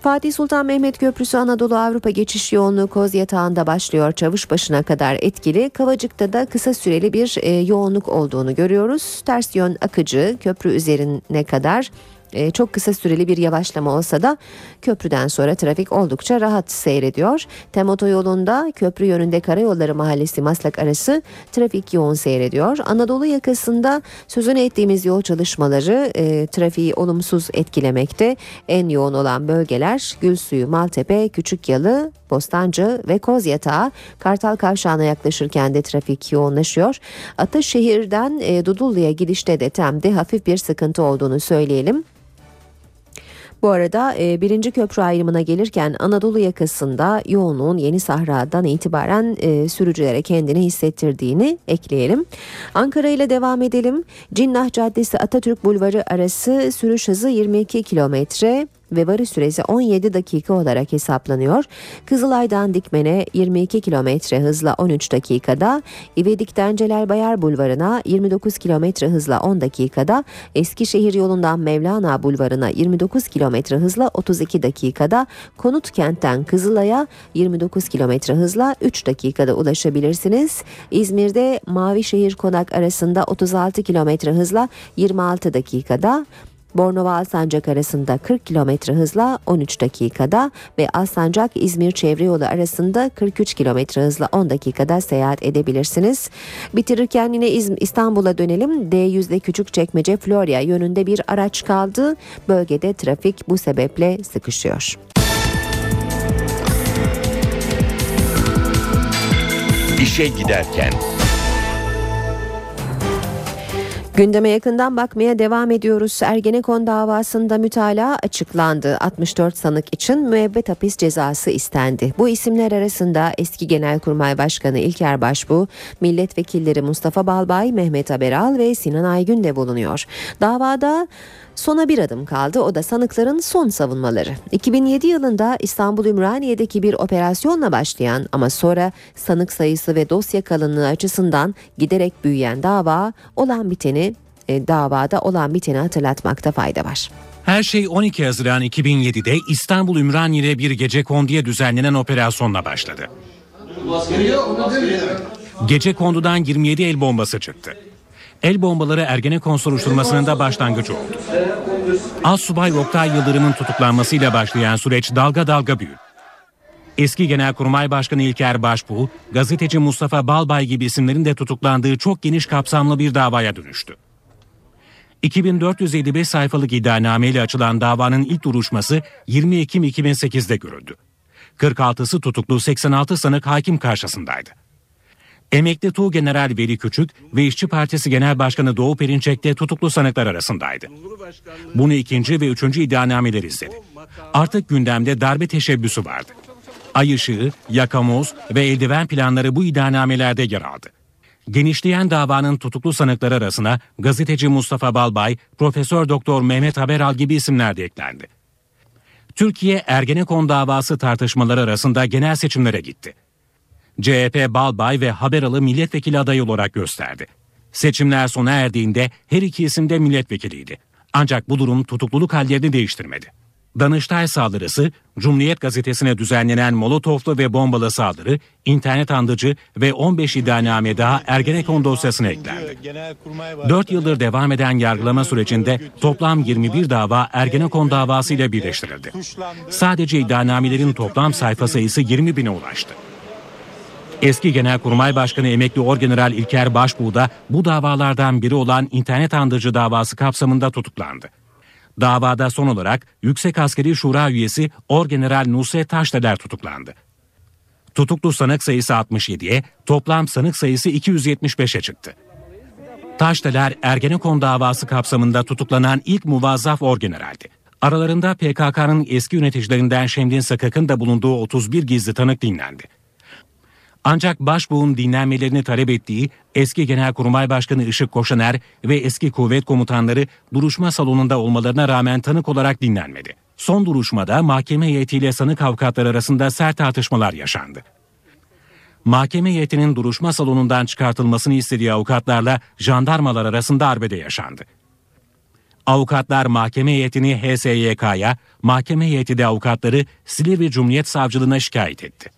Fatih Sultan Mehmet Köprüsü Anadolu Avrupa geçiş yoğunluğu Koz Yatağı'nda başlıyor. Çavuşbaşı'na kadar etkili. Kavacık'ta da kısa süreli bir e, yoğunluk olduğunu görüyoruz. Ters yön akıcı köprü üzerine kadar e, çok kısa süreli bir yavaşlama olsa da köprüden sonra trafik oldukça rahat seyrediyor. Tem otoyolunda köprü yönünde Karayolları Mahallesi Maslak arası trafik yoğun seyrediyor. Anadolu yakasında sözünü ettiğimiz yol çalışmaları e, trafiği olumsuz etkilemekte. En yoğun olan bölgeler Gülsuyu, Maltepe, Küçükyalı, Bostancı ve Kozyatağı Kartal Kavşağı'na yaklaşırken de trafik yoğunlaşıyor. Ataşehir'den e, Dudullu'ya gidişte de Tem'de hafif bir sıkıntı olduğunu söyleyelim. Bu arada e, birinci köprü ayrımına gelirken Anadolu yakasında yoğunluğun Yeni Sahra'dan itibaren e, sürücülere kendini hissettirdiğini ekleyelim. Ankara ile devam edelim. Cinnah Caddesi Atatürk Bulvarı arası sürüş hızı 22 kilometre ve varış süresi 17 dakika olarak hesaplanıyor. Kızılay'dan Dikmen'e 22 kilometre hızla 13 dakikada, İvedik'ten Celal Bayar Bulvarı'na 29 kilometre hızla 10 dakikada, Eskişehir yolundan Mevlana Bulvarı'na 29 kilometre hızla 32 dakikada, Konut Kent'ten Kızılay'a 29 kilometre hızla 3 dakikada ulaşabilirsiniz. İzmir'de Mavişehir Konak arasında 36 kilometre hızla 26 dakikada, Bornova Alsancak arasında 40 km hızla 13 dakikada ve Alsancak İzmir çevre yolu arasında 43 km hızla 10 dakikada seyahat edebilirsiniz. Bitirirken yine İstanbul'a dönelim. D100'de Küçükçekmece Florya yönünde bir araç kaldı. Bölgede trafik bu sebeple sıkışıyor. İşe giderken Gündeme yakından bakmaya devam ediyoruz. Ergenekon davasında mütalaa açıklandı. 64 sanık için müebbet hapis cezası istendi. Bu isimler arasında eski Genelkurmay Başkanı İlker Başbuğ, milletvekilleri Mustafa Balbay, Mehmet Haberal ve Sinan Aygün de bulunuyor. Davada Sona bir adım kaldı o da sanıkların son savunmaları. 2007 yılında İstanbul Ümraniye'deki bir operasyonla başlayan ama sonra sanık sayısı ve dosya kalınlığı açısından giderek büyüyen dava olan biteni e, davada olan biteni hatırlatmakta fayda var. Her şey 12 Haziran 2007'de İstanbul Ümraniye'de bir gece konduya düzenlenen operasyonla başladı. Gece kondudan 27 el bombası çıktı el bombaları Ergenekon soruşturmasının da başlangıcı oldu. Assubay Oktay Yıldırım'ın tutuklanmasıyla başlayan süreç dalga dalga büyüdü. Eski Genelkurmay Başkanı İlker Başbuğ, gazeteci Mustafa Balbay gibi isimlerin de tutuklandığı çok geniş kapsamlı bir davaya dönüştü. 2455 sayfalık iddianameyle açılan davanın ilk duruşması 20 Ekim 2008'de görüldü. 46'sı tutuklu 86 sanık hakim karşısındaydı. Emekli Tuğ General Veli Küçük ve İşçi Partisi Genel Başkanı Doğu Perinçek de tutuklu sanıklar arasındaydı. Bunu ikinci ve üçüncü iddianameler izledi. Artık gündemde darbe teşebbüsü vardı. Ay ışığı, yakamoz ve eldiven planları bu iddianamelerde yer aldı. Genişleyen davanın tutuklu sanıkları arasına gazeteci Mustafa Balbay, Profesör Doktor Mehmet Haberal gibi isimler de eklendi. Türkiye Ergenekon davası tartışmaları arasında genel seçimlere gitti. CHP Balbay ve Haberal'ı milletvekili adayı olarak gösterdi. Seçimler sona erdiğinde her iki isim de milletvekiliydi. Ancak bu durum tutukluluk hallerini değiştirmedi. Danıştay saldırısı, Cumhuriyet gazetesine düzenlenen molotoflu ve bombalı saldırı, internet andıcı ve 15 iddianame daha Ergenekon dosyasına eklendi. 4 yıldır devam eden yargılama sürecinde toplam 21 dava Ergenekon davası ile birleştirildi. Sadece iddianamelerin toplam sayfa sayısı 20 bine ulaştı. Eski Genelkurmay Başkanı emekli Orgeneral İlker Başbuğ da bu davalardan biri olan internet andırıcı davası kapsamında tutuklandı. Davada son olarak Yüksek Askeri Şura üyesi Orgeneral Nusret Taşdeler tutuklandı. Tutuklu sanık sayısı 67'ye, toplam sanık sayısı 275'e çıktı. Taşdeler Ergenekon davası kapsamında tutuklanan ilk muvazzaf orgeneraldi. Aralarında PKK'nın eski yöneticilerinden Şemdin Sakak'ın da bulunduğu 31 gizli tanık dinlendi. Ancak başbuğun dinlenmelerini talep ettiği eski Genelkurmay Başkanı Işık Koşaner ve eski kuvvet komutanları duruşma salonunda olmalarına rağmen tanık olarak dinlenmedi. Son duruşmada mahkeme heyetiyle sanık avukatlar arasında sert tartışmalar yaşandı. Mahkeme heyetinin duruşma salonundan çıkartılmasını istediği avukatlarla jandarmalar arasında arbede yaşandı. Avukatlar mahkeme heyetini HSYK'ya, mahkeme heyeti de avukatları Silivri Cumhuriyet Savcılığına şikayet etti.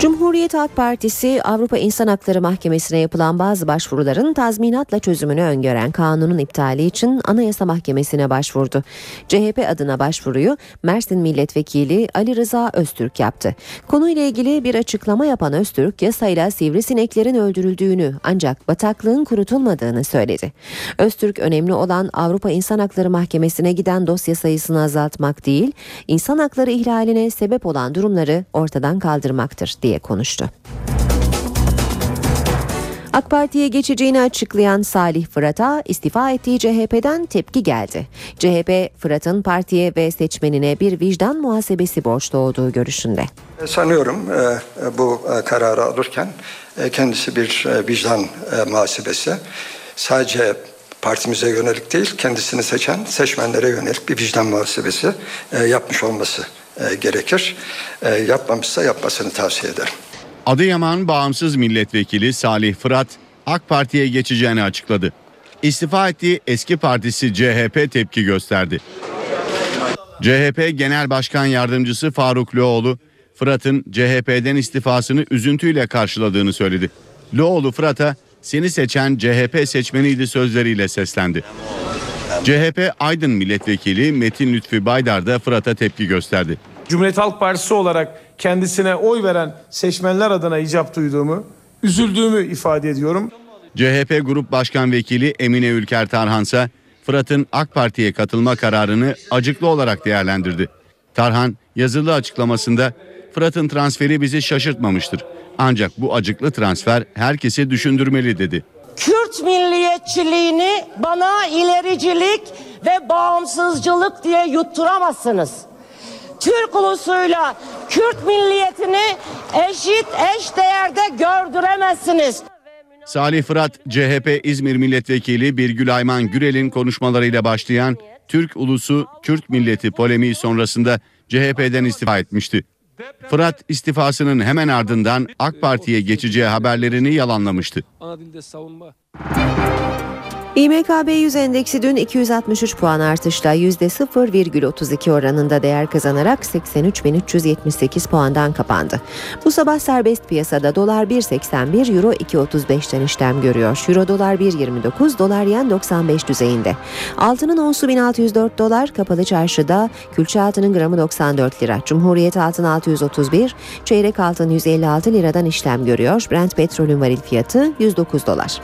Cumhuriyet Halk Partisi Avrupa İnsan Hakları Mahkemesi'ne yapılan bazı başvuruların tazminatla çözümünü öngören kanunun iptali için Anayasa Mahkemesi'ne başvurdu. CHP adına başvuruyu Mersin Milletvekili Ali Rıza Öztürk yaptı. Konuyla ilgili bir açıklama yapan Öztürk yasayla sivrisineklerin öldürüldüğünü ancak bataklığın kurutulmadığını söyledi. Öztürk önemli olan Avrupa İnsan Hakları Mahkemesi'ne giden dosya sayısını azaltmak değil, insan hakları ihlaline sebep olan durumları ortadan kaldırmaktır diye konuştu. AK Parti'ye geçeceğini açıklayan Salih Fırat'a istifa ettiği CHP'den tepki geldi. CHP Fırat'ın partiye ve seçmenine bir vicdan muhasebesi borçlu olduğu görüşünde. Sanıyorum e, bu e, kararı alırken e, kendisi bir vicdan muhasebesi sadece partimize yönelik değil kendisini seçen seçmenlere yönelik bir vicdan muhasebesi yapmış olması gerekir. Yapmamışsa yapmasını tavsiye ederim. Adıyaman Bağımsız Milletvekili Salih Fırat AK Parti'ye geçeceğini açıkladı. İstifa ettiği eski partisi CHP tepki gösterdi. CHP Genel Başkan Yardımcısı Faruk Loğlu, Fırat'ın CHP'den istifasını üzüntüyle karşıladığını söyledi. Loğlu Fırat'a seni seçen CHP seçmeniydi sözleriyle seslendi. CHP Aydın Milletvekili Metin Lütfi Baydar da Fırat'a tepki gösterdi. Cumhuriyet Halk Partisi olarak kendisine oy veren seçmenler adına icap duyduğumu, üzüldüğümü ifade ediyorum. CHP Grup Başkan Vekili Emine Ülker Tarhan ise Fırat'ın AK Parti'ye katılma kararını acıklı olarak değerlendirdi. Tarhan yazılı açıklamasında Fırat'ın transferi bizi şaşırtmamıştır. Ancak bu acıklı transfer herkesi düşündürmeli dedi. Kürt milliyetçiliğini bana ilericilik ve bağımsızcılık diye yutturamazsınız. Türk ulusuyla Kürt milliyetini eşit eş değerde gördüremezsiniz. Salih Fırat, CHP İzmir Milletvekili Birgül Ayman Gürel'in konuşmalarıyla başlayan Türk ulusu Kürt milleti polemiği sonrasında CHP'den istifa etmişti. Fırat istifasının hemen ardından AK Parti'ye geçeceği haberlerini yalanlamıştı. İMKB 100 endeksi dün 263 puan artışla %0,32 oranında değer kazanarak 83.378 puandan kapandı. Bu sabah serbest piyasada dolar 1.81, euro 2.35'ten işlem görüyor. Euro dolar 1.29, dolar yen 95 düzeyinde. Altının onsu 1604 dolar, kapalı çarşıda külçe altının gramı 94 lira. Cumhuriyet altın 631, çeyrek altın 156 liradan işlem görüyor. Brent petrolün varil fiyatı 109 dolar.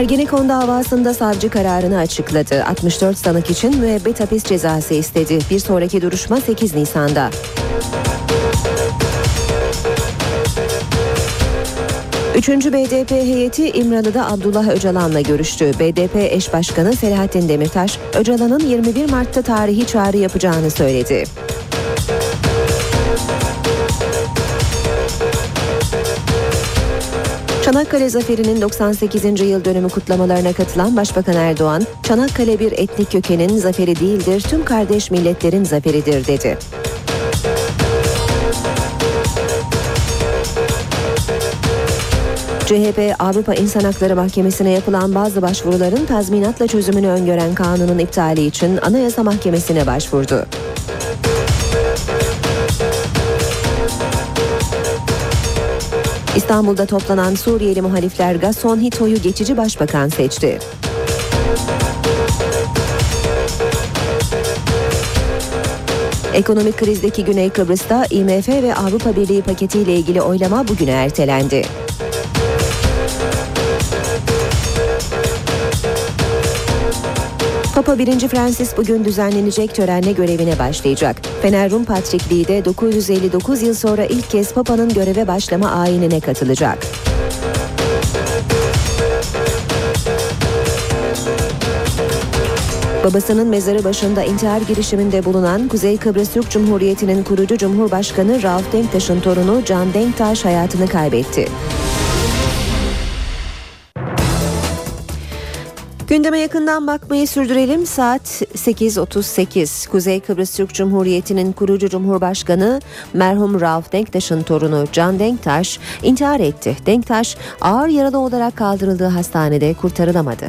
Ergenekon davasında savcı kararını açıkladı. 64 sanık için müebbet hapis cezası istedi. Bir sonraki duruşma 8 Nisan'da. Üçüncü BDP heyeti İmralı'da Abdullah Öcalan'la görüştü. BDP eş başkanı Selahattin Demirtaş, Öcalan'ın 21 Mart'ta tarihi çağrı yapacağını söyledi. Çanakkale Zaferi'nin 98. yıl dönümü kutlamalarına katılan Başbakan Erdoğan, Çanakkale bir etnik kökenin zaferi değildir, tüm kardeş milletlerin zaferidir dedi. CHP Avrupa İnsan Hakları Mahkemesi'ne yapılan bazı başvuruların tazminatla çözümünü öngören kanunun iptali için Anayasa Mahkemesi'ne başvurdu. İstanbul'da toplanan Suriyeli muhalifler Gaston Hito'yu geçici başbakan seçti. Ekonomik krizdeki Güney Kıbrıs'ta IMF ve Avrupa Birliği paketiyle ilgili oylama bugüne ertelendi. Papa 1. Francis bugün düzenlenecek törenle görevine başlayacak. Fener Rum Patrikliği de 959 yıl sonra ilk kez Papa'nın göreve başlama ayinine katılacak. Babasının mezarı başında intihar girişiminde bulunan Kuzey Kıbrıs Türk Cumhuriyeti'nin kurucu Cumhurbaşkanı Rauf Denktaş'ın torunu Can Denktaş hayatını kaybetti. Gündeme yakından bakmayı sürdürelim. Saat 8.38. Kuzey Kıbrıs Türk Cumhuriyeti'nin kurucu Cumhurbaşkanı merhum Rauf Denktaş'ın torunu Can Denktaş intihar etti. Denktaş ağır yaralı olarak kaldırıldığı hastanede kurtarılamadı.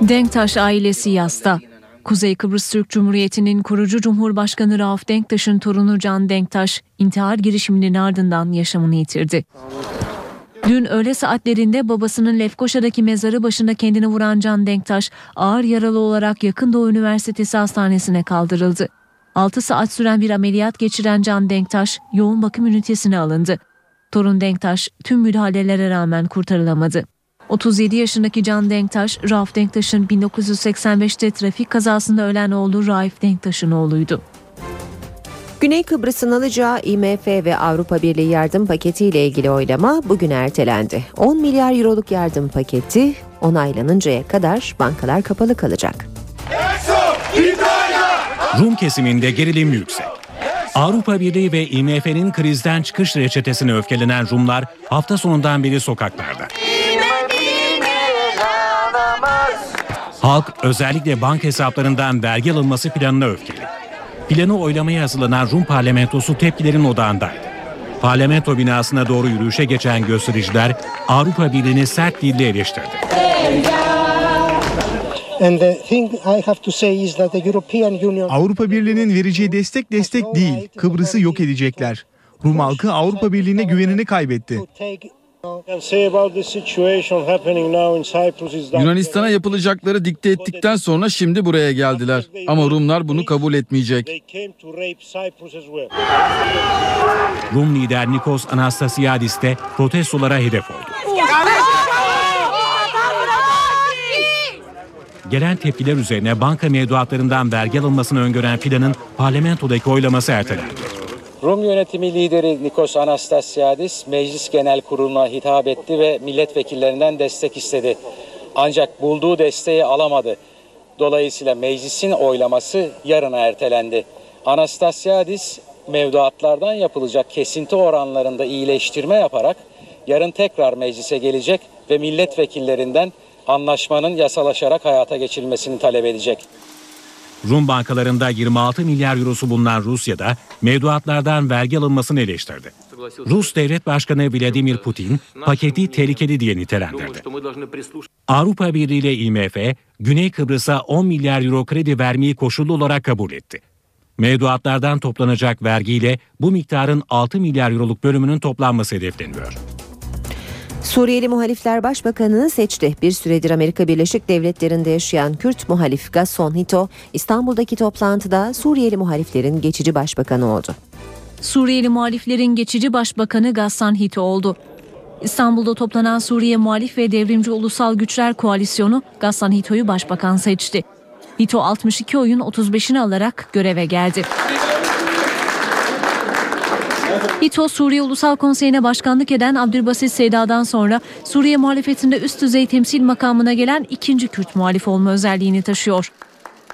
Denktaş ailesi yasta. Kuzey Kıbrıs Türk Cumhuriyeti'nin kurucu Cumhurbaşkanı Rauf Denktaş'ın torunu Can Denktaş intihar girişiminin ardından yaşamını yitirdi. Dün öğle saatlerinde babasının Lefkoşa'daki mezarı başında kendini vuran Can Denktaş ağır yaralı olarak Yakın Doğu Üniversitesi Hastanesi'ne kaldırıldı. 6 saat süren bir ameliyat geçiren Can Denktaş yoğun bakım ünitesine alındı. Torun Denktaş tüm müdahalelere rağmen kurtarılamadı. 37 yaşındaki Can Denktaş, Rauf Denktaş'ın 1985'te trafik kazasında ölen oğlu Raif Denktaş'ın oğluydu. Güney Kıbrıs'ın alacağı IMF ve Avrupa Birliği yardım paketi ile ilgili oylama bugün ertelendi. 10 milyar euroluk yardım paketi onaylanıncaya kadar bankalar kapalı kalacak. Rum kesiminde gerilim yüksek. Avrupa Birliği ve IMF'nin krizden çıkış reçetesine öfkelenen Rumlar hafta sonundan beri sokaklarda. Halk özellikle bank hesaplarından vergi alınması planına öfkeli. Planı oylamaya hazırlanan Rum parlamentosu tepkilerin odağındaydı. Parlamento binasına doğru yürüyüşe geçen göstericiler Avrupa Birliği'ni sert dille eleştirdi. Avrupa Birliği'nin vereceği destek destek değil. Kıbrıs'ı yok edecekler. Rum halkı Avrupa Birliği'ne güvenini kaybetti. Yunanistan'a yapılacakları dikte ettikten sonra şimdi buraya geldiler. Ama Rumlar bunu kabul etmeyecek. Rum lider Nikos Anastasiadis de protestolara hedef oldu. Gelen tepkiler üzerine banka mevduatlarından vergi alınmasını öngören planın parlamentodaki oylaması ertelendi. Rum yönetimi lideri Nikos Anastasiadis Meclis Genel Kurulu'na hitap etti ve milletvekillerinden destek istedi. Ancak bulduğu desteği alamadı. Dolayısıyla meclisin oylaması yarına ertelendi. Anastasiadis mevduatlardan yapılacak kesinti oranlarında iyileştirme yaparak yarın tekrar meclise gelecek ve milletvekillerinden anlaşmanın yasalaşarak hayata geçirilmesini talep edecek. Rum bankalarında 26 milyar eurosu bulunan Rusya'da mevduatlardan vergi alınmasını eleştirdi. Rus Devlet Başkanı Vladimir Putin paketi tehlikeli diye nitelendirdi. Avrupa Birliği ile IMF, Güney Kıbrıs'a 10 milyar euro kredi vermeyi koşullu olarak kabul etti. Mevduatlardan toplanacak vergiyle bu miktarın 6 milyar euroluk bölümünün toplanması hedefleniyor. Suriyeli muhalifler başbakanını seçti. Bir süredir Amerika Birleşik Devletleri'nde yaşayan Kürt muhalif Gaston Hito, İstanbul'daki toplantıda Suriyeli muhaliflerin geçici başbakanı oldu. Suriyeli muhaliflerin geçici başbakanı Gassan Hito oldu. İstanbul'da toplanan Suriye Muhalif ve Devrimci Ulusal Güçler Koalisyonu Gassan Hito'yu başbakan seçti. Hito 62 oyun 35'ini alarak göreve geldi. İTO Suriye Ulusal Konseyi'ne başkanlık eden Abdülbasit Seyda'dan sonra Suriye muhalefetinde üst düzey temsil makamına gelen ikinci Kürt muhalif olma özelliğini taşıyor.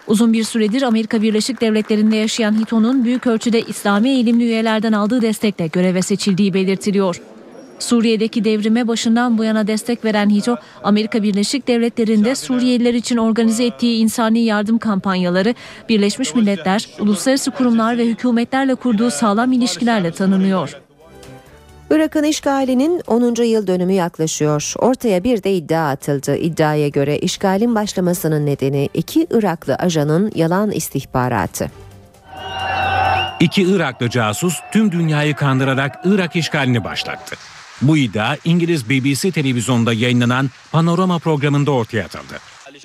Uzun bir süredir Amerika Birleşik Devletleri'nde yaşayan Hito'nun büyük ölçüde İslami eğilimli üyelerden aldığı destekle göreve seçildiği belirtiliyor. Suriye'deki devrime başından bu yana destek veren HİTO, Amerika Birleşik Devletleri'nde Suriyeliler için organize ettiği insani yardım kampanyaları, Birleşmiş Milletler, uluslararası kurumlar ve hükümetlerle kurduğu sağlam ilişkilerle tanınıyor. Irak'ın işgalinin 10. yıl dönümü yaklaşıyor. Ortaya bir de iddia atıldı. İddiaya göre işgalin başlamasının nedeni iki Iraklı ajanın yalan istihbaratı. İki Iraklı casus tüm dünyayı kandırarak Irak işgalini başlattı. Bu iddia İngiliz BBC televizyonda yayınlanan Panorama programında ortaya atıldı.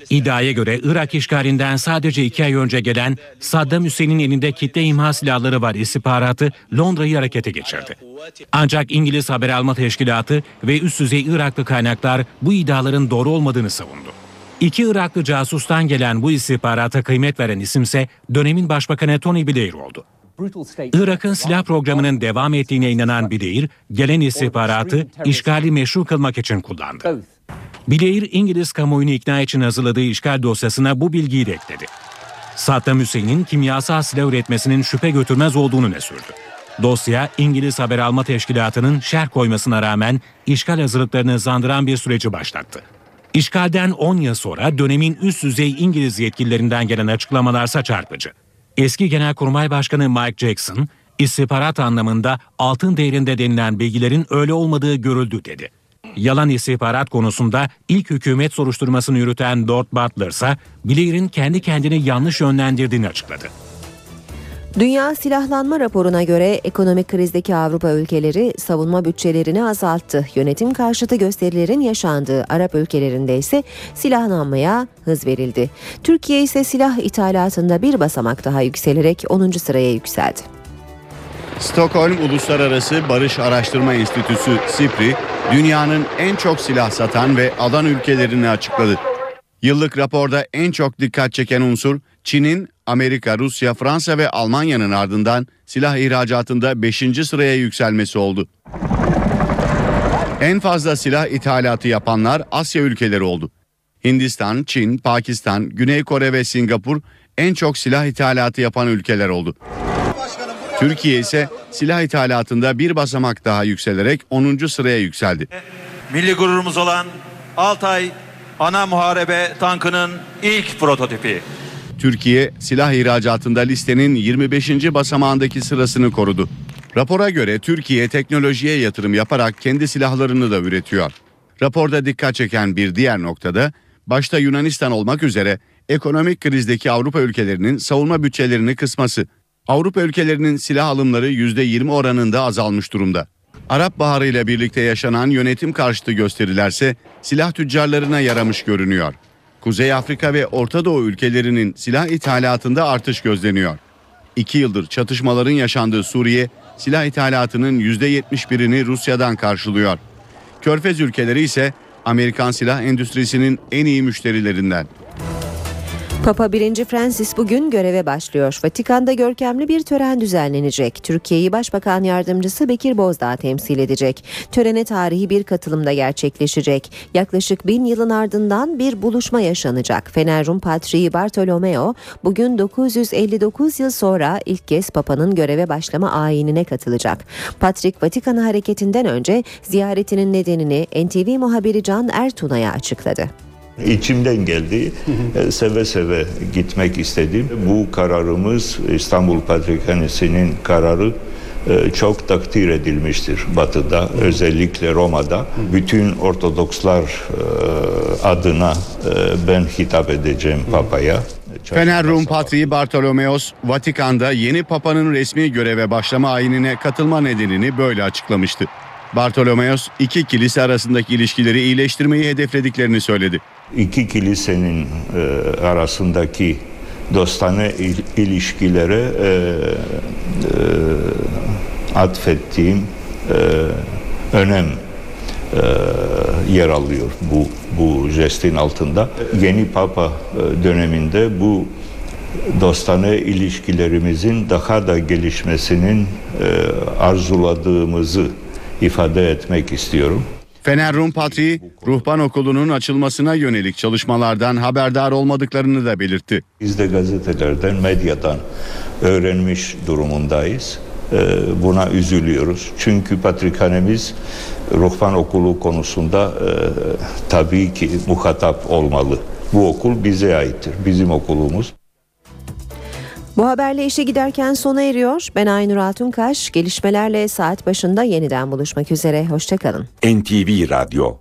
İddiaya göre Irak işgalinden sadece iki ay önce gelen Saddam Hüseyin'in elinde kitle imha silahları var istihbaratı Londra'yı harekete geçirdi. Ancak İngiliz Haber Alma Teşkilatı ve üst düzey Iraklı kaynaklar bu iddiaların doğru olmadığını savundu. İki Iraklı casustan gelen bu istihbarata kıymet veren isimse dönemin başbakanı Tony Blair oldu. Irak'ın silah programının devam ettiğine inanan Blair, gelen istihbaratı işgali meşru kılmak için kullandı. Blair, İngiliz kamuoyunu ikna için hazırladığı işgal dosyasına bu bilgiyi de ekledi. Saddam Hüseyin'in kimyasal silah üretmesinin şüphe götürmez olduğunu ne sürdü. Dosya, İngiliz Haber Alma Teşkilatı'nın şerh koymasına rağmen işgal hazırlıklarını hızlandıran bir süreci başlattı. İşgalden 10 yıl sonra dönemin üst düzey İngiliz yetkililerinden gelen açıklamalarsa çarpıcı. Eski Genelkurmay Başkanı Mike Jackson, istihbarat anlamında altın değerinde denilen bilgilerin öyle olmadığı görüldü dedi. Yalan istihbarat konusunda ilk hükümet soruşturmasını yürüten Lord Butler ise Blair'in kendi kendini yanlış yönlendirdiğini açıkladı. Dünya Silahlanma raporuna göre ekonomik krizdeki Avrupa ülkeleri savunma bütçelerini azalttı. Yönetim karşıtı gösterilerin yaşandığı Arap ülkelerinde ise silahlanmaya hız verildi. Türkiye ise silah ithalatında bir basamak daha yükselerek 10. sıraya yükseldi. Stockholm Uluslararası Barış Araştırma Enstitüsü SIPRI, dünyanın en çok silah satan ve alan ülkelerini açıkladı. Yıllık raporda en çok dikkat çeken unsur Çin'in Amerika, Rusya, Fransa ve Almanya'nın ardından silah ihracatında 5. sıraya yükselmesi oldu. En fazla silah ithalatı yapanlar Asya ülkeleri oldu. Hindistan, Çin, Pakistan, Güney Kore ve Singapur en çok silah ithalatı yapan ülkeler oldu. Türkiye ise silah ithalatında bir basamak daha yükselerek 10. sıraya yükseldi. Milli gururumuz olan Altay ana muharebe tankının ilk prototipi. Türkiye silah ihracatında listenin 25. basamağındaki sırasını korudu. Rapora göre Türkiye teknolojiye yatırım yaparak kendi silahlarını da üretiyor. Raporda dikkat çeken bir diğer noktada başta Yunanistan olmak üzere ekonomik krizdeki Avrupa ülkelerinin savunma bütçelerini kısması. Avrupa ülkelerinin silah alımları %20 oranında azalmış durumda. Arap Baharı ile birlikte yaşanan yönetim karşıtı gösterilerse silah tüccarlarına yaramış görünüyor. Kuzey Afrika ve Orta Doğu ülkelerinin silah ithalatında artış gözleniyor. İki yıldır çatışmaların yaşandığı Suriye, silah ithalatının %71'ini Rusya'dan karşılıyor. Körfez ülkeleri ise Amerikan silah endüstrisinin en iyi müşterilerinden. Papa 1. Francis bugün göreve başlıyor. Vatikan'da görkemli bir tören düzenlenecek. Türkiye'yi Başbakan Yardımcısı Bekir Bozdağ temsil edecek. Törene tarihi bir katılımda gerçekleşecek. Yaklaşık bin yılın ardından bir buluşma yaşanacak. Fener Rum Patriği Bartolomeo bugün 959 yıl sonra ilk kez Papa'nın göreve başlama ayinine katılacak. Patrik Vatikan hareketinden önce ziyaretinin nedenini NTV muhabiri Can Ertuna'ya açıkladı. İçimden geldi. E, Seve seve gitmek istedim. Bu kararımız İstanbul Patrikhanesi'nin kararı e, çok takdir edilmiştir Batı'da, özellikle Roma'da. Bütün Ortodokslar e, adına ben hitap edeceğim Papa'ya. Fener Rum Patriği Bartolomeos, Vatikan'da yeni Papa'nın resmi göreve başlama ayinine katılma nedenini böyle açıklamıştı. Bartolomeos iki kilise arasındaki ilişkileri iyileştirmeyi hedeflediklerini söyledi. İki kilisenin e, arasındaki dostane il, ilişkilere e, e, atfettiğim e, önem e, yer alıyor bu bu jestin altında. Yeni Papa e, döneminde bu dostane ilişkilerimizin daha da gelişmesinin e, arzuladığımızı ifade etmek istiyorum. Fener Rum Patriği, ruhban okulunun açılmasına yönelik çalışmalardan haberdar olmadıklarını da belirtti. Biz de gazetelerden, medyadan öğrenmiş durumundayız. e, buna üzülüyoruz. Çünkü patrikhanemiz ruhban okulu konusunda e, tabii ki muhatap olmalı. Bu okul bize aittir, bizim okulumuz. Bu haberle işe giderken sona eriyor. Ben Aynur Altunkaş. Gelişmelerle saat başında yeniden buluşmak üzere. Hoşçakalın. NTV Radyo